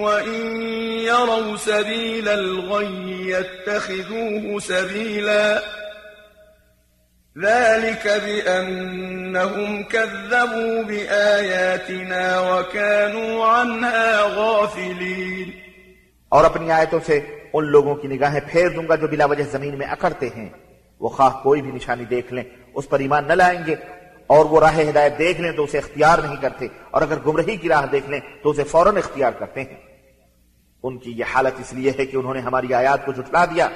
وإن يروا سبيل الغي يتخذوه سبيلا ذلك بأنهم كذبوا بآياتنا وكانوا عنها غافلين اور اپنی آیتوں سے ان لوگوں کی نگاہیں پھیر دوں گا جو بلا وجہ زمین میں اکڑتے ہیں۔ وہ خواہ کوئی بھی نشانی دیکھ لیں، اس پر ایمان نہ لائیں گے۔ اور وہ راہ ہدایت دیکھ لیں تو اسے اختیار نہیں کرتے۔ اور اگر گمرہی کی راہ دیکھ لیں تو اسے فوراً اختیار کرتے ہیں۔ ان کی یہ حالت اس لیے ہے کہ انہوں نے ہماری آیات کو جھٹلا دیا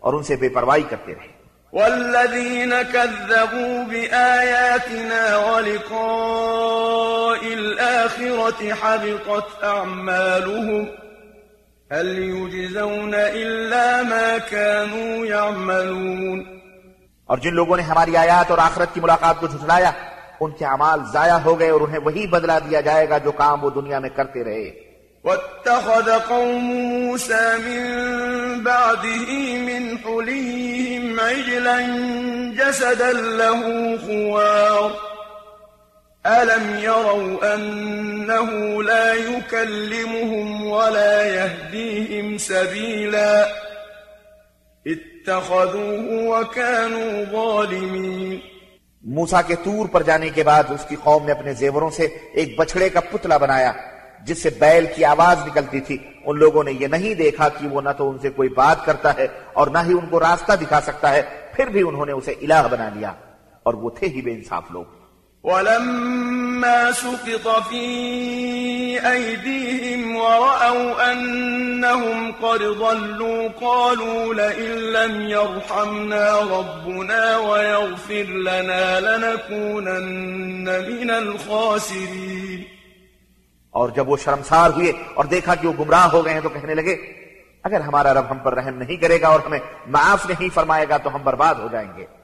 اور ان سے بے پرواہی کرتے رہے۔ والذين كذبوا بآياتنا ولقاء الآخرة حبطت أعمالهم هل يجزون إلا ما كانوا يعملون؟ اور جن لوگوں نے ہماری آیات اور آخرت کی ملاقات کو جھٹلایا ان کے عمال ضائع ہو گئے اور انہیں وہی بدلا دیا جائے گا جو کام وہ دنیا میں کرتے رہے۔ وَاتَّخَذَ قَوْمُ مُوسَى مِن بَعْدِهِ مِن حُلِيهِمْ عِجْلًا جَسَدًا لَهُ خُوَارٌ ألم يروا أنه لا يكلمهم ولا يهديهم سبيلا اتخذوه وكانوا ظالمين موسا کے تور پر جانے کے بعد اس کی قوم نے اپنے زیوروں سے ایک بچڑے کا پتلا بنایا، جس سے بیل کی آواز نکلتی تھی۔ ان لوگوں نے یہ نہیں دیکھا کہ وہ نہ تو ان سے کوئی بات کرتا ہے اور نہ ہی ان کو راستہ دکھا سکتا ہے، پھر بھی انہوں نے اسے الہ بنا لیا۔ اور وہ تھے ہی بے انصاف لوگ۔ ولما سقط في أيديهم ورأوا أنهم قد ضلوا قالوا لئن لم يرحمنا ربنا ويغفر لنا لنكونن من الخاسرين۔ اور جب وہ شرمسار ہوئے اور دیکھا کہ وہ گمراہ ہو گئے ہیں تو کہنے لگے اگر ہمارا رب ہم پر رحم نہیں کرے گا اور ہمیں معاف نہیں فرمائے گا تو ہم برباد ہو جائیں گے۔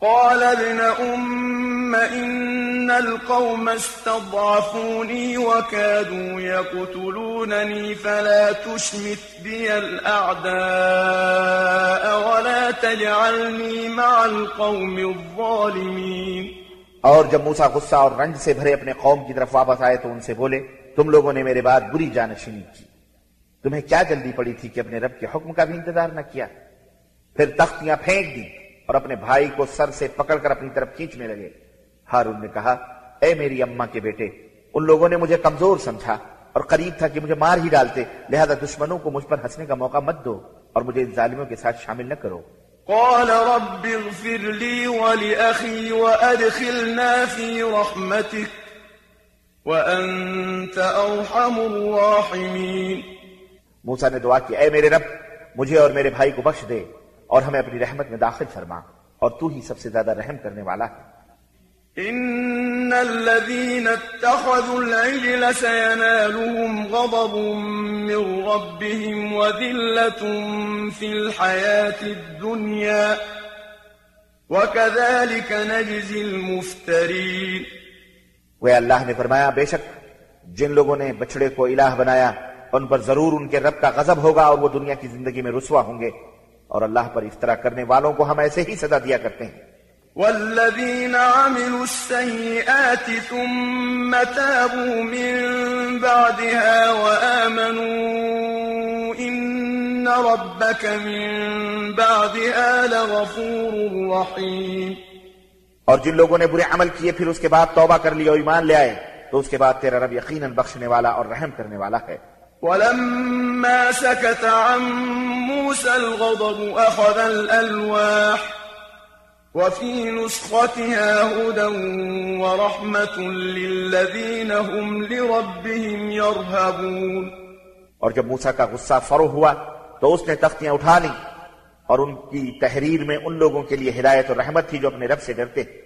قال ابن أم إن القوم استضعفوني وكادوا يقتلونني فلا تشمت بي الأعداء ولا تجعلني مع القوم الظالمين اور جب موسا غصہ اور رنج سے بھرے اپنے قوم کی طرف واپس آئے تو ان سے بولے، تم لوگوں نے میرے بعد بری جانشینی کی۔ تمہیں کیا جلدی پڑی تھی کہ اپنے رب کے حکم کا بھی انتظار نہ کیا؟ پھر تختیاں پھینک دی اور اپنے بھائی کو سر سے پکڑ کر اپنی طرف کھینچنے لگے۔ ہارون نے کہا اے میری اماں کے بیٹے ان لوگوں نے مجھے کمزور سمجھا اور قریب تھا کہ مجھے مار ہی ڈالتے لہذا دشمنوں کو مجھ پر ہنسنے کا موقع مت دو اور مجھے ان ظالموں کے ساتھ شامل نہ کرو۔ قال رب اغفر لي ولأخي وأدخلنا في رحمتك وأنت أرحم الراحمين۔ موسا نے دعا کی اے میرے رب مجھے اور میرے بھائی کو بخش دے۔ اور ہمیں اپنی رحمت میں داخل فرما اور تو ہی سب سے زیادہ رحم کرنے والا ہے۔ إن الذين اتخذوا العجل سينالهم غضب من ربهم وذلة في الحياة الدنيا وكذلك نجزي المفترين۔ وہ اللہ نے فرمایا بے شک جن لوگوں نے بچڑے کو الہ بنایا ان پر ضرور ان کے رب کا غضب ہوگا اور وہ دنیا کی زندگی میں رسوا ہوں گے۔ اور اللہ پر افطرا کرنے والوں کو ہم ایسے ہی سزا دیا کرتے ہیں۔ والذين عملوا السيئات ثم تابوا من بعدها وآمنوا إن ربك من بعدها لغفور رحيم۔ اور جن لوگوں نے برے عمل کیے پھر اس کے بعد توبہ کر لی اور ایمان لے آئے تو اس کے بعد تیرا رب یقیناً بخشنے والا اور رحم کرنے والا ہے۔ ولما سكت عن موسى الغضب أخذ الألواح وفي نسختها هدى ورحمة للذين هم لربهم يرهبون اور جب موسا کا غصہ فرو ہوا تو اس نے تختیاں اٹھا لی اور ان کی تحریر میں ان لوگوں کے لیے ہدایت اور رحمت تھی جو اپنے رب سے ڈرتے۔ ہیں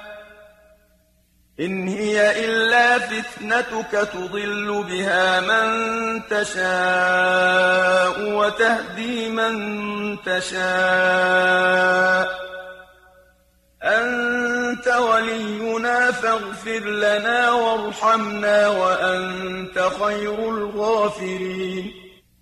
إن هي إلا فتنتك تضل بها من تشاء وتهدي من تشاء. أنت ولينا فاغفر لنا وارحمنا وأنت خير الغافرين.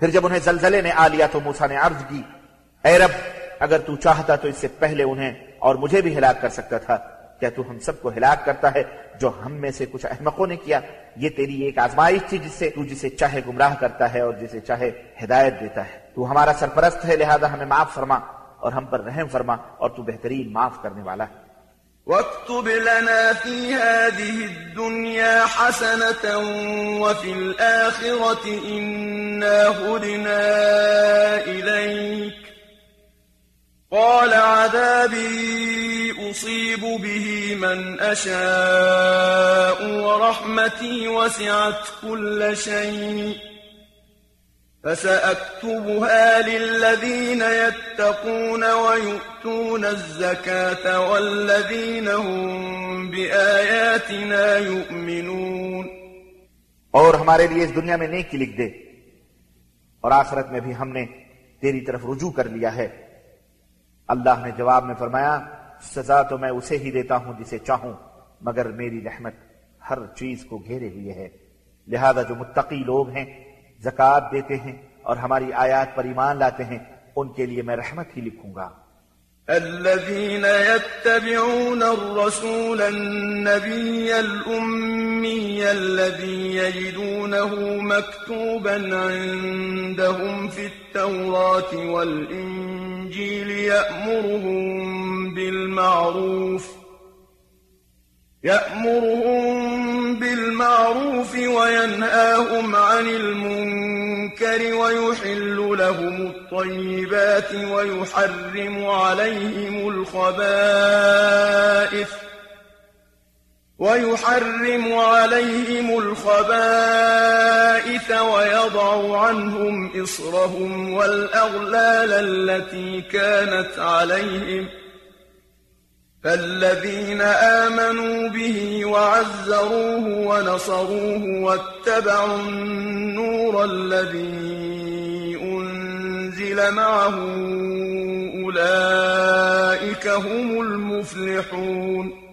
پھر جب انہیں زلزلے نے آ لیا تو موسیٰ نے عرض کی اے رب اگر تو چاہتا تو اس سے پہلے انہیں اور مجھے بھی ہلاک کر سکتا تھا۔ کیا تو ہم سب کو ہلاک کرتا ہے جو ہم میں سے کچھ احمقوں نے کیا؟ یہ تیری ایک آزمائش تھی جس سے تو جسے چاہے گمراہ کرتا ہے اور جسے چاہے ہدایت دیتا ہے۔ تو ہمارا سرپرست ہے، لہذا ہمیں معاف فرما اور ہم پر رحم فرما اور تو بہترین معاف کرنے والا ہے۔ واكتب لنا في هذه الدنيا حسنة وفي الآخرة إنا هدنا إليك قال عذابي أصيب به من أشاء ورحمتي وسعت كل شيء فسأكتبها للذين يتقون ويؤتون الزكاة والذين هم بآياتنا يؤمنون اور ہمارے لیے اس دنیا میں نیکی لکھ دے اور آخرت میں بھی ہم نے تیری طرف رجوع کر لیا ہے۔ اللہ نے جواب میں فرمایا، سزا تو میں اسے ہی دیتا ہوں جسے چاہوں، مگر میری رحمت ہر چیز کو گھیرے ہوئے ہے۔ لہذا جو متقی لوگ ہیں، زکوٰۃ دیتے ہیں اور ہماری آیات پر ایمان لاتے ہیں، ان کے لیے میں رحمت ہی لکھوں گا۔ الذين يتبعون الرسول النبي الأمي الذي يجدونه مكتوبا عندهم في التوراة والإنجيل يأمرهم بالمعروف. يأمرهم بالمعروف وينهاهم عن المنكر ويحل لهم الطيبات ويحرم عليهم الخبائث. ويحرم عليهم الخبائث ويضع عنهم إصرهم والأغلال التي كانت عليهم ۖ فالذين آمنوا به وعزروه ونصروه واتبعوا النور الذي أنزل معه أولئك هم المفلحون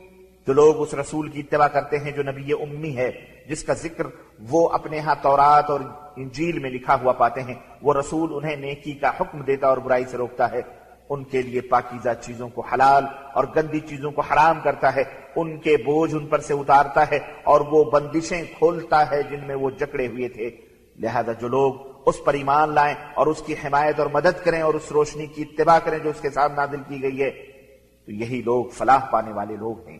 جو لوگ اس رسول کی اتباع کرتے ہیں، جو نبی امی ہے، جس کا ذکر وہ اپنے ہاں تورات اور انجیل میں لکھا ہوا پاتے ہیں، وہ رسول انہیں نیکی کا حکم دیتا اور برائی سے روکتا ہے۔ ان کے لیے پاکیزہ چیزوں کو حلال اور گندی چیزوں کو حرام کرتا ہے۔ ان کے بوجھ ان پر سے اتارتا ہے اور وہ بندشیں کھولتا ہے جن میں وہ جکڑے ہوئے تھے۔ لہذا جو لوگ اس پر ایمان لائیں اور اس کی حمایت اور مدد کریں اور اس روشنی کی اتباع کریں جو اس کے ساتھ نادل کی گئی ہے، تو یہی لوگ فلاح پانے والے لوگ ہیں۔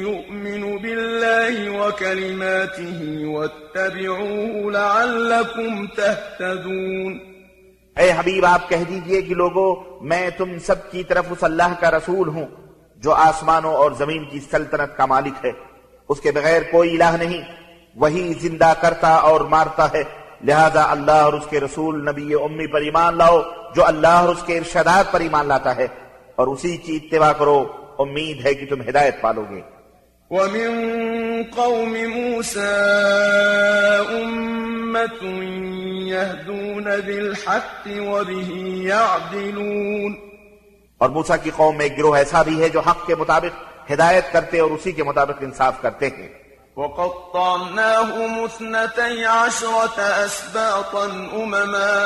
بالله وكلماته واتبعوه لعلكم تهتدون اے حبیب، آپ کہہ دیجیے کہ لوگو، میں تم سب کی طرف اس اللہ کا رسول ہوں، جو آسمانوں اور زمین کی سلطنت کا مالک ہے۔ اس کے بغیر کوئی الہ نہیں، وہی زندہ کرتا اور مارتا ہے۔ لہذا اللہ اور اس کے رسول نبی امی پر ایمان لاؤ، جو اللہ اور اس کے ارشادات پر ایمان لاتا ہے۔ اور اسی کی اتباع کرو، امید ہے کہ تم ہدایت پالو گے۔ ومن قوم موسى أمة يهدون بالحق وبه يعدلون اور موسیٰ کی قوم میں ایک گروہ ایسا بھی ہے جو حق کے مطابق ہدایت کرتے اور اسی کے مطابق انصاف کرتے ہیں۔ وقطعناهم اثنتي عشرة أسباطا أمما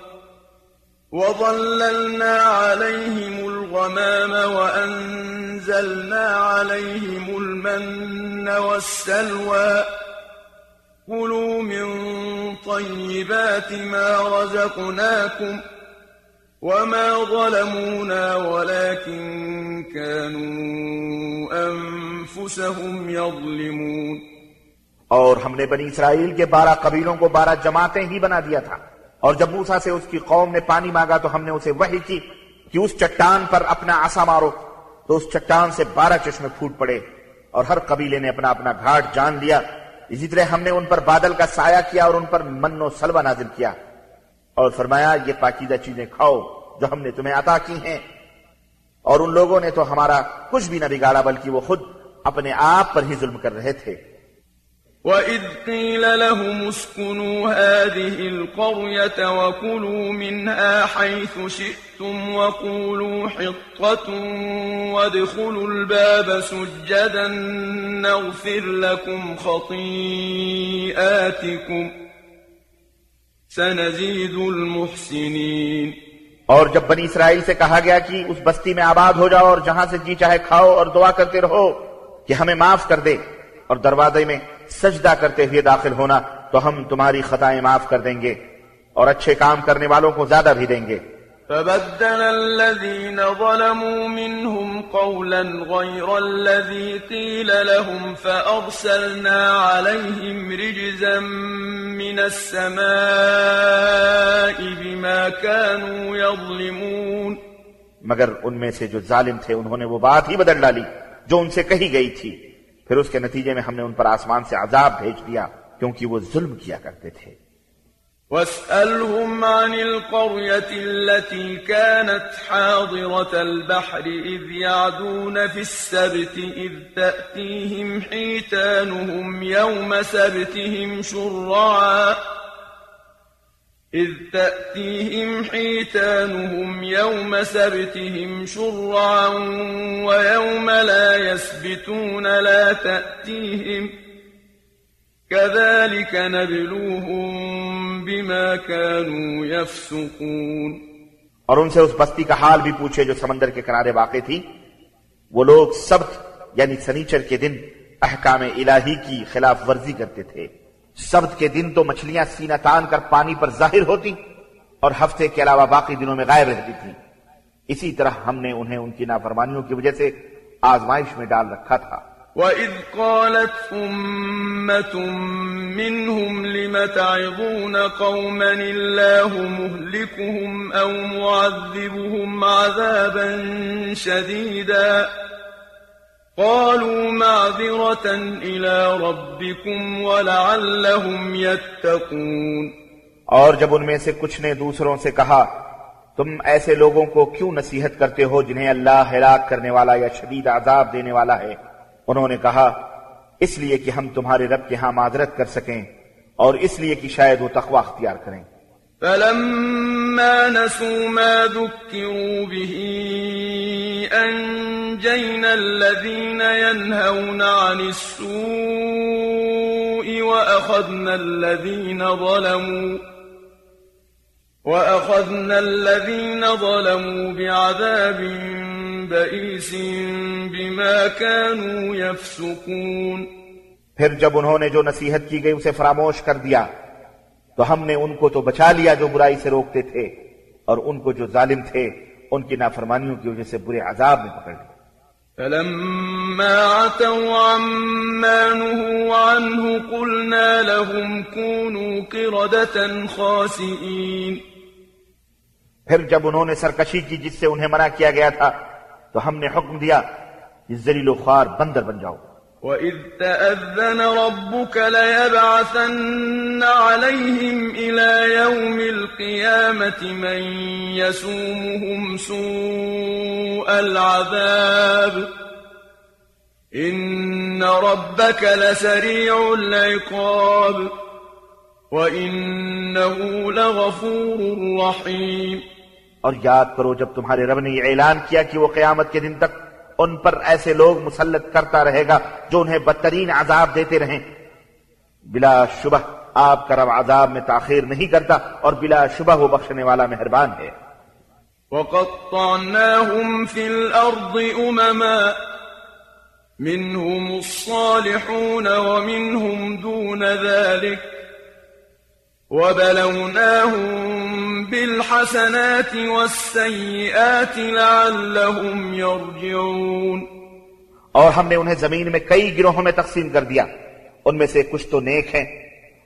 وظللنا عليهم الغمام وأنزلنا عليهم المن والسلوى كلوا من طيبات ما رزقناكم وما ظلمونا ولكن كانوا أنفسهم يظلمون اور ہم نے بنی اسرائیل کے بارہ قبیلوں کو بارہ جماعتیں ہی بنا دیا تھا۔ اور جب موسا سے اس کی قوم نے پانی مانگا تو ہم نے اسے وحی کی کہ اس چٹان پر اپنا آسا مارو تو اس چٹان سے بارہ چشمے پھوٹ پڑے اور ہر قبیلے نے اپنا اپنا گھاٹ جان لیا۔ اسی طرح ہم نے ان پر بادل کا سایہ کیا اور ان پر من و سلوہ نازل کیا۔ اور فرمایا، یہ پاکیزہ چیزیں کھاؤ جو ہم نے تمہیں عطا کی ہیں۔ اور ان لوگوں نے تو ہمارا کچھ بھی نہ بگاڑا، بلکہ وہ خود اپنے آپ پر ہی ظلم کر رہے تھے۔ وَإِذْ قِيلَ لَهُمُ اسْكُنُوا هَٰذِهِ الْقَرْيَةَ وَكُلُوا مِنْهَا حَيْثُ شِئْتُمْ وَقُولُوا حِطَّةٌ وَادْخُلُوا الْبَابَ سُجَّدًا نَّغْفِرْ لَكُمْ خَطِيئَاتِكُمْ سَنَزِيدُ الْمُحْسِنِينَ اور جب بنی اسرائیل سے کہا گیا کہ اس بستی میں آباد ہو جاؤ اور جہاں سے جی چاہے کھاؤ اور دعا کرتے رہو کہ ہمیں معاف کر دے اور دروازے میں سجدہ کرتے ہوئے داخل ہونا تو ہم تمہاری خطائیں معاف کر دیں گے اور اچھے کام کرنے والوں کو زیادہ بھی دیں گے۔ فبدل الذين ظلموا منهم قولا غير الذي قيل لهم فأرسلنا عليهم رجزا من السماء بما كانوا يظلمون۔ مگر ان میں سے جو ظالم تھے انہوں نے وہ بات ہی بدل ڈالی جو ان سے کہی گئی تھی۔ پھر اس کے نتیجے میں ہم نے ان پر آسمان سے عذاب بھیج دیا کیونکہ وہ ظلم کیا کرتے تھے واسألهم عن القرية التي كانت حاضرة البحر إذ يعدون في السبت إذ تأتيهم حيتانهم يوم سبتهم شرعاً إذ تأتيهم حيتانهم يوم سبتهم شرعا ويوم لا يسبتون لا تأتيهم كذلك نبلوهم بما كانوا يفسقون اور ان سے اس بستی کا حال بھی پوچھے جو سمندر کے کنارے واقع تھی۔ وہ لوگ سبت یعنی سنیچر کے دن، احکام الہی کی خلاف ورزی کرتے تھے۔ سبت کے دن تو مچھلیاں سینہ تان کر پانی پر ظاہر ہوتی اور هفتے کے علاوہ باقی دنوں میں غائب رہتی تھی اسی طرح ہم نے انہیں ان کی نافرمانیوں کی وجہ سے آزمائش میں ڈال رکھا تھا۔ وَإِذْ قَالَتْ أُمَّةٌ مِّنْهُمْ لِمَ تَعِظُونَ قَوْمًا اللَّهُ مُهْلِكُهُمْ أَوْ مُعَذِّبُهُمْ عَذَابًا شَدِيدًا قالوا معذرة إلى ربكم ولعلهم يتقون. اور جب ان میں سے کچھ نے دوسروں سے کہا، تم ایسے لوگوں کو کیوں نصیحت کرتے ہو جنہیں اللہ ہلاک کرنے والا یا شدید عذاب دینے والا ہے؟ انہوں نے کہا، اس لیے کہ ہم تمہارے رب کے ہاں معذرت کر سکیں اور اس لیے کہ شاید وہ تقوی اختیار کریں۔ فلما نسوا ما ذكروا به أنجينا الذين ينهون عن السوء وأخذنا الذين ظلموا وأخذنا الذين ظلموا بعذاب بئيس بما كانوا يفسقون پھر جب انہوں نے جو نصیحت کی گئی اسے فراموش کر دیا۔ تو ہم نے ان کو تو بچا لیا جو برائی سے روکتے تھے اور ان کو جو ظالم تھے ان کی نافرمانیوں کی وجہ سے برے عذاب میں پکڑ لیا فلما عتوا عما نهوا عنه قلنا لهم كونوا قردة خاسئين۔ پھر جب انہوں نے سرکشی کی جس سے انہیں منع کیا گیا تھا تو ہم نے حکم دیا کہ ذلیل و خوار بندر بن جاؤ۔ وَإِذْ تَأَذَّنَ رَبُّكَ لَيَبْعَثَنَّ عَلَيْهِمْ إِلَى يَوْمِ الْقِيَامَةِ مَن يَسُومُهُمْ سُوءَ الْعَذَابِ إِنَّ رَبَّكَ لَسَرِيعُ الْعِقَابِ وَإِنَّهُ لَغَفُورٌ رَّحِيمٌ اور یاد کرو جب تمہارے رب نے یہ اعلان کیا کہ وہ قیامت کے دن تک ان پر ایسے لوگ مسلط کرتا رہے گا جو انہیں بدترین عذاب دیتے رہیں۔ بلا شبہ آپ کا رب عذاب میں تاخیر نہیں کرتا اور بلا شبہ وہ بخشنے والا مہربان ہے۔ وقطعناهم في الأرض أمما، منهم الصالحون ومنهم دون ذلك۔ وبلوناهم بالحسنات والسيئات لعلهم يرجعون اور ہم نے انہیں زمین میں کئی گروہوں میں تقسیم کر دیا۔ ان میں سے کچھ تو نیک ہیں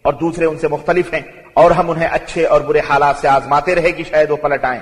اور دوسرے ان سے مختلف ہیں اور ہم انہیں اچھے اور برے حالات سے آزماتے رہے کہ شاید وہ پلٹ آئیں۔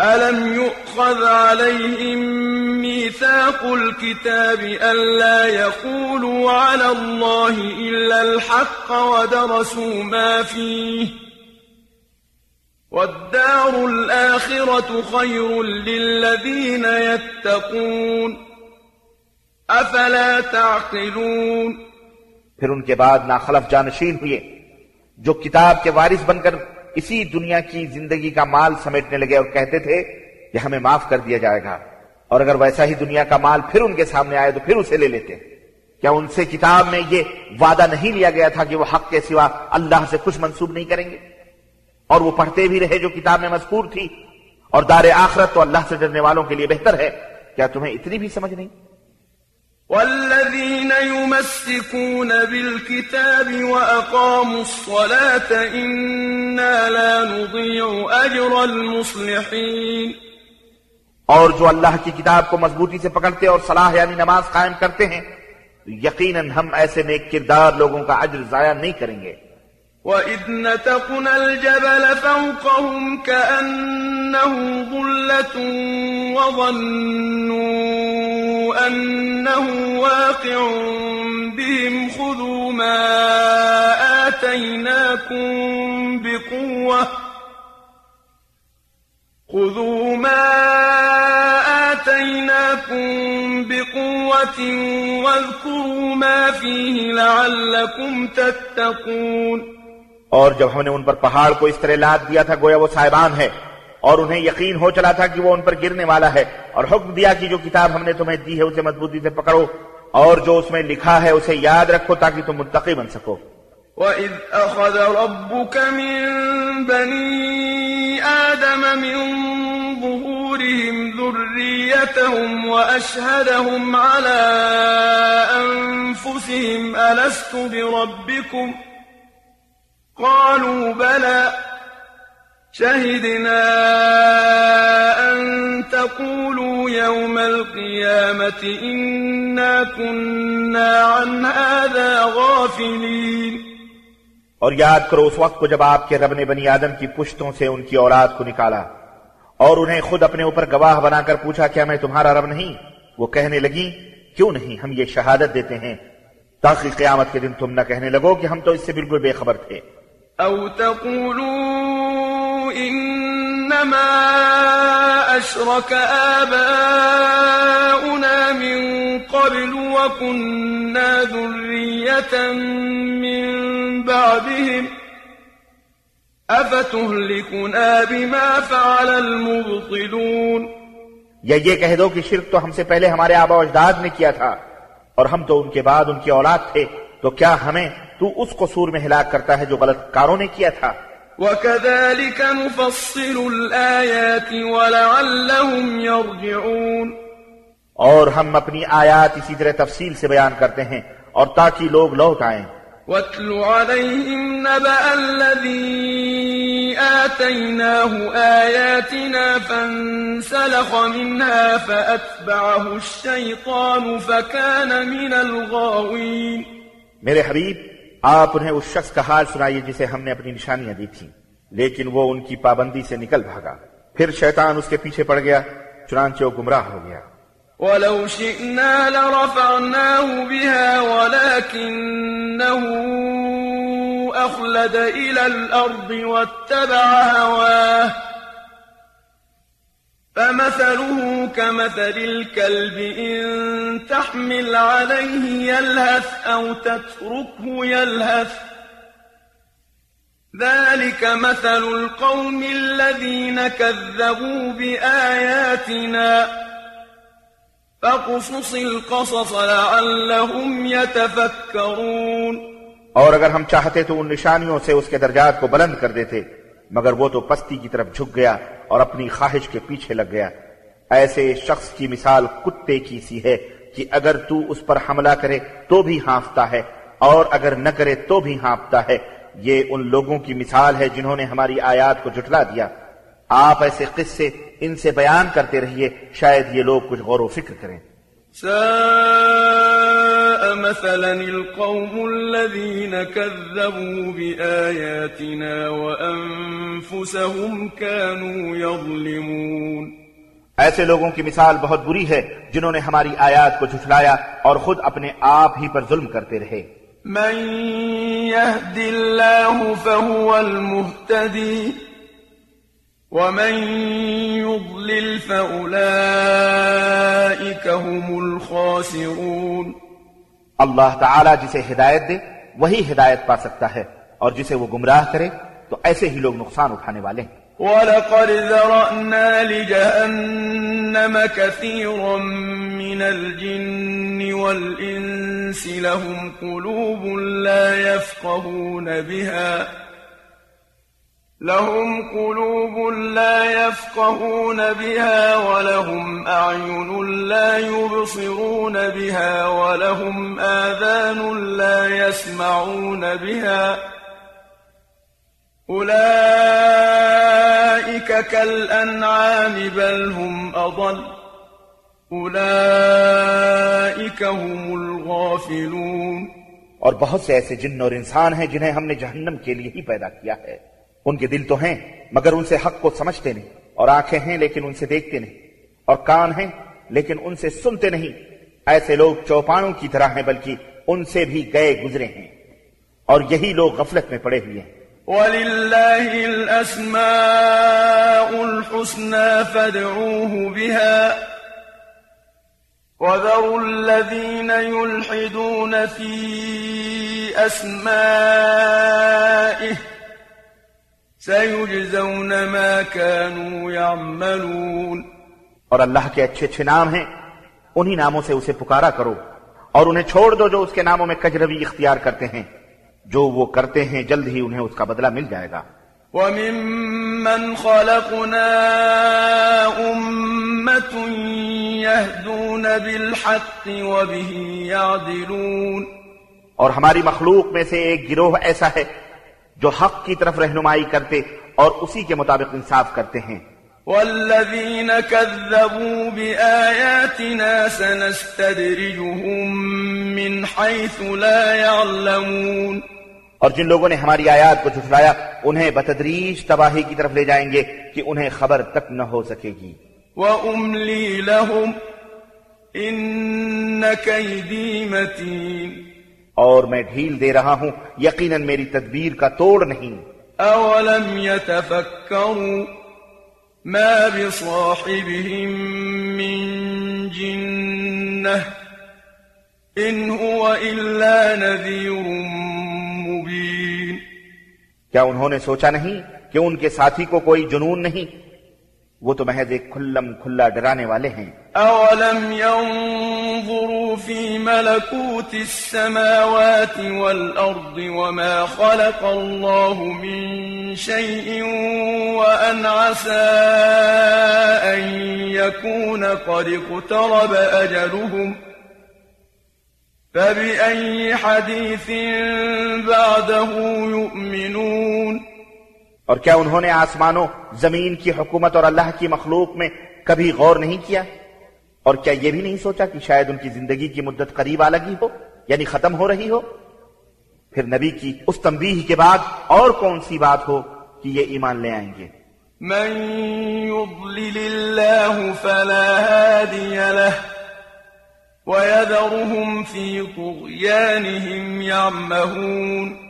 ألم يؤخذ عليهم ميثاق الكتاب ألا يقولوا على الله إلا الحق ودرسوا ما فيه والدار الآخرة خير للذين يتقون أفلا تعقلون پھر ان کے بعد ناخلف جانشین ہوئے جو کتاب کے وارث بن کر اسی دنیا کی زندگی کا مال سمیٹنے لگے اور کہتے تھے کہ ہمیں معاف کر دیا جائے گا۔ اور اگر ویسا ہی دنیا کا مال پھر ان کے سامنے آئے تو پھر اسے لے لیتے۔ کیا ان سے کتاب میں یہ وعدہ نہیں لیا گیا تھا کہ وہ حق کے سوا اللہ سے کچھ منسوب نہیں کریں گے؟ اور وہ پڑھتے بھی رہے جو کتاب میں مذکور تھی۔ اور دار آخرت تو اللہ سے ڈرنے والوں کے لیے بہتر ہے۔ کیا تمہیں اتنی بھی سمجھ نہیں؟ والذين يمسكون بالكتاب وأقاموا الصلاة إنا لا نضيع أجر المصلحين. اور جو اللہ کی کتاب کو مضبوطی سے پکڑتے اور صلاح یعنی نماز قائم کرتے ہیں یقیناً ہم ایسے نیک کردار لوگوں کا اجر ضائع نہیں کریں گے۔ وَإِذْ نَتَقْنَا الْجَبَلَ فَوْقَهُمْ كَأَنَّهُ ظُلَّةٌ وَظَنُّوا أَنَّهُ واقع بهم، خذوا ما آتيناكم بقوة، خذوا ما آتيناكم بقوة واذكروا ما فيه لعلكم تتقون۔ اور جب ہم نے ان پر پہاڑ کو اس طرح لاد دیا تھا، گویا وہ صاحبان ہے اور انہیں یقین ہو چلا تھا کہ وہ ان پر گرنے والا ہے، اور حکم دیا کہ جو کتاب ہم نے تمہیں دی ہے، اسے مضبوطی سے پکڑو۔ اور جو اس میں لکھا ہے اسے یاد رکھو تاکہ تم متقی بن سکو۔ وَإِذْ أَخَذَ رَبُّكَ مِن بَنِي آدَمَ مِن ظُهُورِهِمْ ذُرِّيَّتَهُمْ وَأَشْهَدَهُمْ عَلَىٰ أَنفُسِهِمْ أَلَسْتُ بِرَبِّكُمْ؟ قَالُوا بَلَىٰ شهدنا أن تقولوا يوم القيامة إنا كنا عن هذا غافلين۔ اور یاد کرو اس وقت کو جب آپ کے رب نے بنی آدم کی پشتوں سے ان کی اولاد کو نکالا اور انہیں خود اپنے اوپر گواہ بنا کر پوچھا کیا میں تمہارا رب نہیں؟ وہ کہنے لگی کیوں نہیں؟ ہم یہ شہادت دیتے ہیں۔ تاکہ قیامت کے دن تم نہ کہنے لگو کہ ہم تو اس سے بالکل بے خبر تھے۔ أو تقولوا إنما أشرك آباؤنا من قبل وكنا ذرية من بعدهم أفتهلكنا بما فعل المبطلون یا یہ کہہ دو کہ شرک تو ہم سے پہلے ہمارے آبا و اجداد نے کیا تھا اور ہم تو ان کے بعد ان کی اولاد تھے تو کیا ہمیں تو اس قصور میں ہلاک کرتا ہے جو غلط کاروں نے کیا تھا؟ وكذلك نفصل الآيات ولعلهم يرجعون اور ہم اپنی آیات اسی طرح تفصیل سے بیان کرتے ہیں اور تاکہ لوگ لوٹ آئیں۔ واتل عليهم نبأ الذي آتيناه آياتنا فانسلخ منها فأتبعه الشيطان فكان من الغاوين میرے حبیب آپ انہیں اس شخص کا حال سنائیے جسے ہم نے اپنی نشانیاں دی تھیں۔ لیکن وہ ان کی پابندی سے نکل بھاگا۔ پھر شیطان اس کے پیچھے پڑ گیا، چنانچہ وہ گمراہ ہو گیا۔ ولو شئنا لرفعناه بها ولكنه أخلد إلى الأرض واتبع هواه۔ فمثله كمثل الكلب إن تحمل عليه يلهث أو تتركه يلهث ذلك مثل القوم الذين كذبوا بآياتنا فقصص القصص لعلهم يتفكرون اور اگر ہم چاہتے تو ان نشانیوں سے اس کے درجات کو بلند کر دیتے، مگر وہ تو پستی کی طرف جھک گیا اور اپنی خواہش کے پیچھے لگ گیا۔ ایسے شخص کی مثال کتے کی سی ہے کہ اگر تو اس پر حملہ کرے تو بھی ہانفتا ہے، اور اگر نہ کرے تو بھی ہانپتا ہے۔ یہ ان لوگوں کی مثال ہے جنہوں نے ہماری آیات کو جھٹلا دیا۔ آپ ایسے قصے ان سے بیان کرتے رہیے، شاید یہ لوگ کچھ غور و فکر کریں۔ مثلا القوم الذين كذبوا بآياتنا وأنفسهم كانوا يظلمون. ایسے لوگوں کی مثال بہت بری ہے جنہوں نے ہماری آیات کو جھٹلایا اور خود اپنے آپ ہی پر ظلم کرتے رہے۔ من يهد الله فهو المهتدي ومن يضلل فأولئك هم الخاسرون. اللہ تعالی جسے ہدایت دے، وہی ہدایت پا سکتا ہے۔ اور جسے وہ گمراہ کرے، تو ایسے ہی لوگ نقصان اٹھانے والے ہیں۔ وَلَقَدْ ذَرَأْنَا لِجَهَنَّمَ كَثِيرًا مِنَ الْجِنِّ وَالْإِنسِ لَهُمْ قُلُوبٌ لَا يَفْقَهُونَ بِهَا لهم قلوب لا يفقهون بها ولهم أعين لا يبصرون بها ولهم آذان لا يسمعون بها أولئك كالأنعام بل هم أضل أولئك هم الغافلون اور بہت سے ایسے جن اور انسان ہیں جنہیں ہم نے جہنم کے لیے ہی پیدا کیا ہے۔ ان کے دل تو ہیں، مگر ان سے حق کو سمجھتے نہیں، اور آنکھیں ہیں لیکن ان سے دیکھتے نہیں، اور کان ہیں لیکن ان سے سنتے نہیں۔ ایسے لوگ چوپانوں کی طرح ہیں، بلکہ ان سے بھی گئے گزرے ہیں۔ اور یہی لوگ غفلت میں پڑے ہوئے ہیں۔ وَلِلَّهِ الْأَسْمَاءُ الْحُسْنَى فَادْعُوهُ بِهَا وَذَرُوا الَّذِينَ يُلْحِدُونَ فِي أَسْمَائِهِ سيجزون ما كانوا يعملون اور اللہ کے اچھے اچھے نام ہیں انہی ناموں سے اسے پکارا کرو اور انہیں چھوڑ دو جو اس کے ناموں میں کجروی اختیار کرتے ہیں۔ جو وہ کرتے ہیں جلد ہی انہیں اس کا بدلہ مل جائے گا۔ وَمِمَّنْ خَلَقْنَا أُمَّةٌ يَهْدُونَ بِالْحَقِّ وَبِهِ يَعْدِلُونَ اور ہماری مخلوق میں سے ایک گروہ ایسا ہے جو حق کی طرف رہنمائی کرتے اور اسی کے مطابق انصاف کرتے ہیں۔ والذین كذبوا بآیاتنا سنستدرجهم من حيث لا يعلمون اور جن لوگوں نے ہماری آیات کو جھٹلایا انہیں بتدریج تباہی کی طرف لے جائیں گے کہ انہیں خبر تک نہ ہو سکے گی۔ وَأُمْلِي لَهُمْ إِنَّ كَيْدِي مَتِينَ۔ اور میں ڈھیل دے رہا ہوں یقیناً میری تدبیر کا توڑ نہیں۔ اولم يتفكروا ما بصاحبهم من جنة ان هو الا نذير مبين۔ کیا انہوں نے سوچا نہیں کہ ان کے ساتھی کو کوئی جنون نہیں؟ وہ تو محض ایک کھلم کھلا ڈرانے والے ہیں أولم ينظروا في ملكوت السماوات والأرض وما خلق الله من شيء وأن عسى أن يكون قد اقترب أجلهم فبأي حديث بعده يؤمنون اور کیا انہوں نے آسمانوں، زمین کی حکومت اور اللہ کی مخلوق میں کبھی غور نہیں کیا؟ اور کیا یہ بھی نہیں سوچا کہ شاید ان کی زندگی کی مدت قریب آ لگی ہو یعنی ختم ہو رہی ہو؟ پھر نبی کی اس تنبیہ کے بعد اور کون سی بات ہو کہ یہ ایمان لے آئیں گے؟ من يضلل الله فلا هادي له، ويذرهم في طغيانهم يعمهون.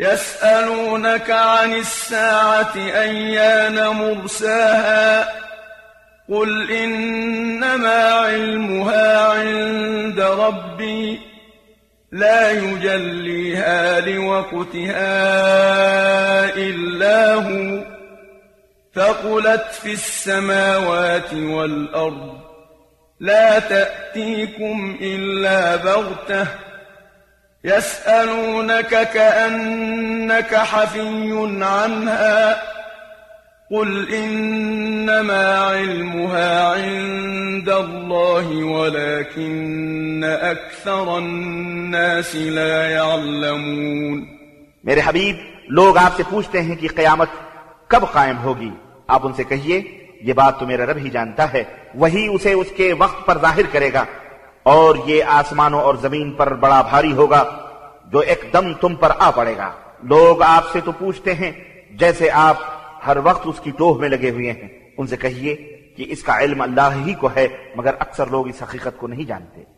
يسألونك عن الساعة أيان مرساها قل إنما علمها عند ربي لا يجليها لوقتها إلا هو فقلت في السماوات والأرض لا تأتيكم إلا بغتة. يسألونك كأنك حفي عنها. قل إنما علمها عند الله ولكن أكثر الناس لا يعلمون. میرے حبیب لوگ آپ سے پوچھتے ہیں کہ قیامت کب قائم ہوگی؟ آپ ان سے کہیے یہ بات تو میرا رب ہی جانتا ہے، وہی اسے اس کے وقت پر ظاہر کرے گا۔ اور یہ آسمانوں اور زمین پر بڑا بھاری ہوگا، جو ایک دم تم پر آ پڑے گا۔ لوگ آپ سے تو پوچھتے ہیں، جیسے آپ ہر وقت اس کی ٹوہ میں لگے ہوئے ہیں۔ ان سے کہیے کہ اس کا علم اللہ ہی کو ہے، مگر اکثر لوگ اس حقیقت کو نہیں جانتے۔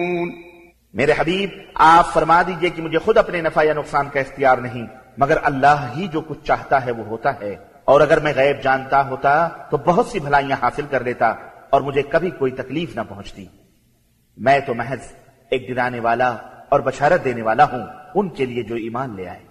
میرے حبیب، آپ فرما دیجیے کہ مجھے خود اپنے نفع یا نقصان کا اختیار نہیں، مگر اللہ ہی جو کچھ چاہتا ہے وہ ہوتا ہے۔ اور اگر میں غیب جانتا ہوتا، تو بہت سی بھلائیاں حاصل کر لیتا اور مجھے کبھی کوئی تکلیف نہ پہنچتی۔ میں تو محض ایک ڈرانے والا اور بشارت دینے والا ہوں، ان کے لیے جو ایمان لے آئے۔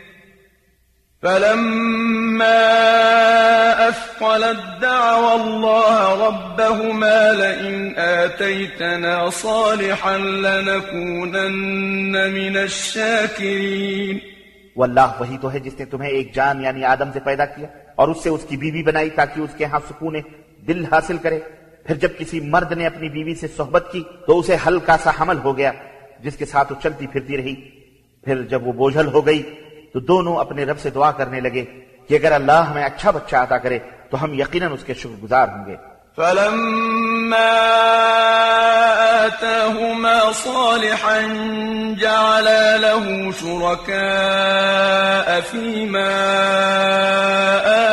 فلما أثقلت دعوى الله ربهما لئن آتيتنا صالحا لنكونن من الشاكرين وہ اللہ وہی تو ہے جس نے تمہیں ایک جان یعنی آدم سے پیدا کیا اور اس سے اس کی بیوی بنائی تاکہ اس کے ہاں سکون دل حاصل کرے۔ پھر جب کسی مرد نے اپنی بیوی سے صحبت کی تو اسے ہلکا سا حمل ہو گیا، جس کے ساتھ وہ چلتی پھرتی رہی۔ پھر جب وہ بوجھل ہو گئی تو دونوں اپنے رب سے دعا کرنے لگے کہ اگر اللہ ہمیں اچھا بچہ عطا کرے تو ہم یقیناً اس کے شکر گزار ہوں گے۔ فلما آتاهما صالحا جعلا له شركاء فيما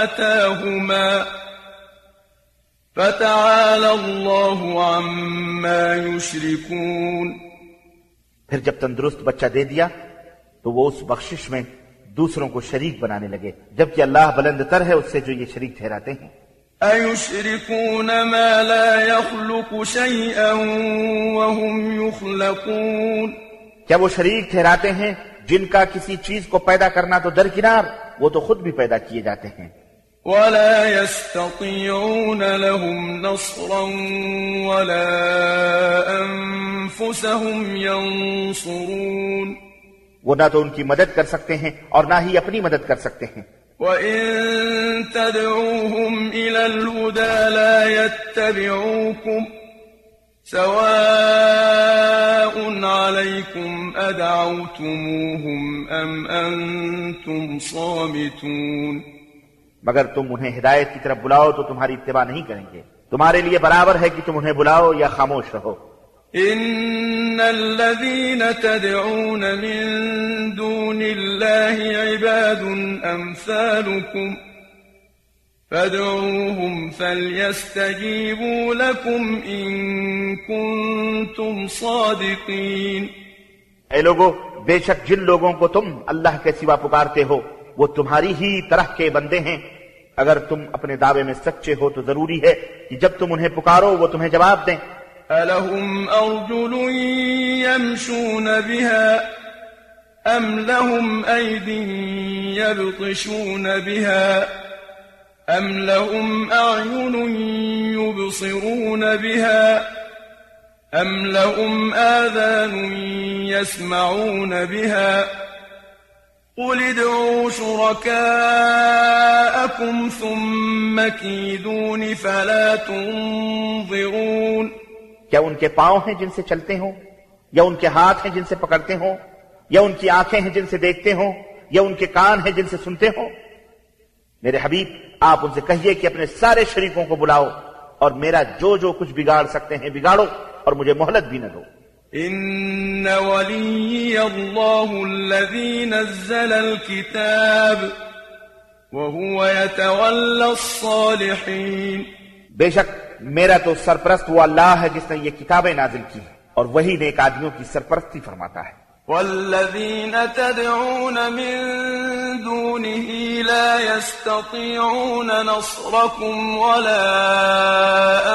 آتاهما فتعالى الله عما يشركون۔ پھر جب تندرست بچہ دے دیا تو وہ اس بخشش میں دوسروں کو شریک بنانے لگے۔ جبکہ اللہ بلند تر ہے اس سے جو یہ شریک ٹھہراتے ہیں۔ أيشركون ما لا يخلق شيئا وهم يخلقون کیا وہ شریک ٹھہراتے ہیں؟ جن کا کسی چیز کو پیدا کرنا تو درکنار وہ تو خود بھی پیدا کیے جاتے ہیں۔ ولا يستطيعون لهم نصرا ولا أنفسهم ينصرون وہ نہ تو ان کی مدد کر سکتے ہیں اور نہ ہی اپنی مدد کر سکتے ہیں۔ وإن تدعوهم إلى الهدى لا يتبعوكم سواء عليكم أدعوتموهم أم أنتم صامتون۔ مگر تم انہیں ہدایت کی طرف بلاؤ تو تمہاری اتباع نہیں کریں گے۔ تمہارے لیے برابر ہے کہ تم انہیں بلاؤ یا خاموش رہو۔ إن الذين تدعون من دون الله عباد أمثالكم فادعوهم فليستجيبوا لكم إن كنتم صادقين اے لوگو، بے شک جن لوگوں کو تم اللہ کے سوا پکارتے ہو، وہ تمہاری ہی طرح کے بندے ہیں۔ اگر تم اپنے دعوے میں سچے ہو تو ضروری ہے کہ جب تم انہیں پکارو، وہ تمہیں جواب دیں۔ ألهم أرجل يمشون بها أم لهم أيد يبطشون بها أم لهم أعين يبصرون بها أم لهم آذان يسمعون بها قل ادعوا شركاءكم ثم كيدون فلا تنظرون کیا ان کے پاؤں ہیں جن سے چلتے ہوں، یا ان کے ہاتھ ہیں جن سے پکڑتے ہوں، یا ان کی آنکھیں ہیں جن سے دیکھتے ہوں، یا ان کے کان ہیں جن سے سنتے ہوں۔ میرے حبیب، آپ ان سے کہیے کہ اپنے سارے شریکوں کو بلاؤ اور میرا جو جو کچھ بگاڑ سکتے ہیں بگاڑو اور مجھے مہلت بھی نہ دو۔ إن ولي الله الذي نزل الكتاب وهو يتولى الصالحين بے شک میرا تو سرپرست وہ اللہ ہے جس نے یہ کتابیں نازل کی ہیں اور وہی نیک آدمیوں کی سرپرستی فرماتا ہے۔ والذين تدعون من دونه لا يستطيعون نصركم ولا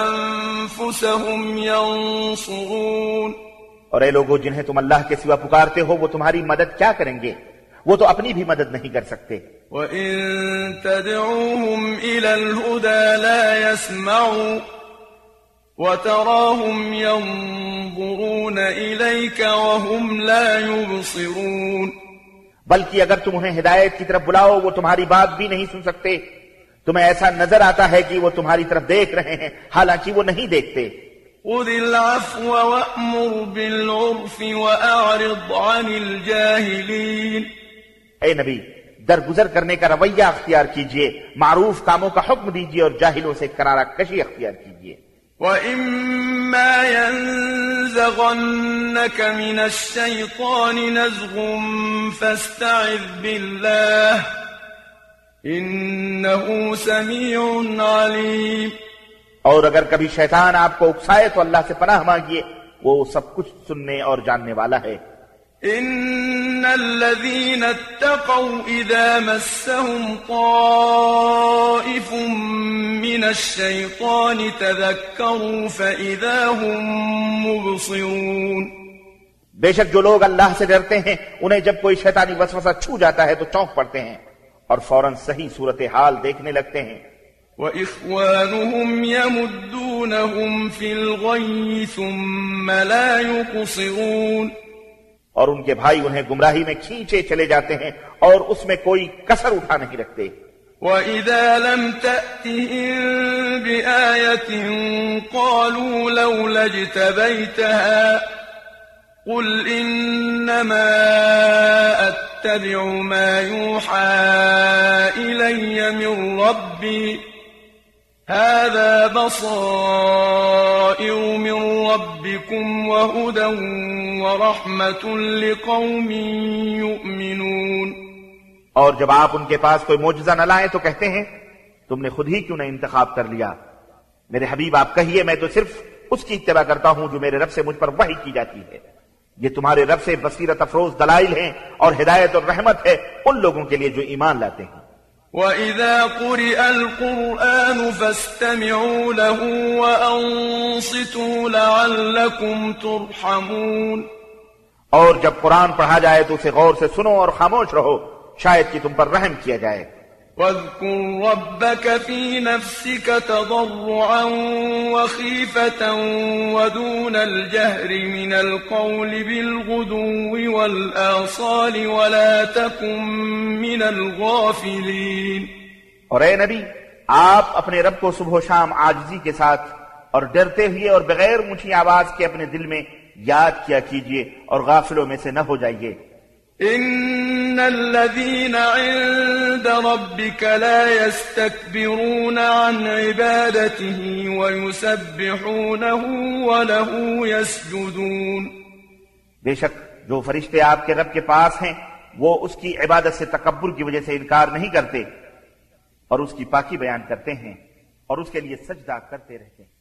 أنفسهم ينصرون اور اے لوگو جنہیں تم اللہ کے سوا پکارتے ہو وہ تمہاری مدد کیا کریں گے؟ وہ تو اپنی بھی مدد نہیں کر سکتے۔ وإن تدعوهم إلى الهدى لا يسمعوا وتراهم ينظرون إليك وهم لا يبصرون بلکہ اگر تم انہیں ہدایت کی طرف بلاؤ وہ تمہاری بات بھی نہیں سن سکتے۔ تمہیں ایسا نظر آتا ہے کہ وہ تمہاری طرف دیکھ رہے ہیں حالانکہ وہ نہیں دیکھتے۔ خذ العفو وأمر بالعرف وأعرض عن الجاهلين اے نبی درگزر کرنے کا رویہ اختیار کیجیے معروف کاموں کا حکم دیجیے اور جاہلوں سے کرارہ کشی اختیار کیجیے۔ وإما ينزغنك من الشيطان نزغ فاستعذ بالله إنه سميع عليم۔ اور اگر کبھی شیطان آپ کو اکسائے تو اللہ سے پناہ مانگیے وہ سب کچھ سننے اور جاننے والا ہے۔ إن الذين اتقوا إذا مسهم طائف من الشيطان تذكروا فإذا هم مبصرون بے شک جو لوگ اللہ سے ڈرتے ہیں انہیں جب کوئی شیطانی وسوسہ چھو جاتا ہے تو چونک پڑتے ہیں اور فوراً صحیح صورتحال دیکھنے لگتے ہیں۔ وإخوانهم يمدونهم في الغي ثم لا يقصرون اور ان کے بھائی انہیں گمراہی میں کھینچے چلے جاتے ہیں اور اس میں کوئی کسر اٹھا نہیں رکھتے۔ وإذا لم تأتهم بآية قالوا لولا اجتبيتها قل إنما أتبع ما يوحى إلي من ربي هذا بصائر من ربكم وهدى ورحمة لقوم يؤمنون. اور جب آپ ان کے پاس کوئی معجزہ نہ لائیں تو کہتے ہیں، تم نے خود ہی کیوں نہ انتخاب کر لیا؟ میرے حبیب، آپ کہیے، میں تو صرف اس کی اتباع کرتا ہوں جو میرے رب سے مجھ پر وحی کی جاتی ہے۔ یہ تمہارے رب سے بصیرت افروز دلائل ہیں اور ہدایت اور رحمت ہے ان لوگوں کے لیے جو ایمان لاتے ہیں۔ وإذا قرئ القرآن فاستمعوا له وأنصتوا لعلكم ترحمون اور جب قرآن پڑھا جائے تو اسے غور سے سنو اور خاموش رہو۔ شاید کہ تم پر رحم کیا جائے۔ واذكر ربك في نفسك تضرعا وخيفة ودون الجهر من القول بالغدو والآصال ولا تكن من الغافلين اور اے نبی، آپ اپنے رب کو صبح و شام آجزی کے ساتھ اور ڈرتے ہوئے اور بغیر اونچی آواز کے اپنے دل میں یاد کیا کیجیے اور غافلوں میں سے نہ ہو جائیے۔ إن الذين عند ربك لا يستكبرون عن عبادته ويسبحونه وله يسجدون بے شک جو فرشتے آپ کے رب کے پاس ہیں، وہ اس کی عبادت سے تکبر کی وجہ سے انکار نہیں کرتے اور اس کی پاکی بیان کرتے ہیں اور اس کے لیے سجدہ کرتے رہتے ہیں۔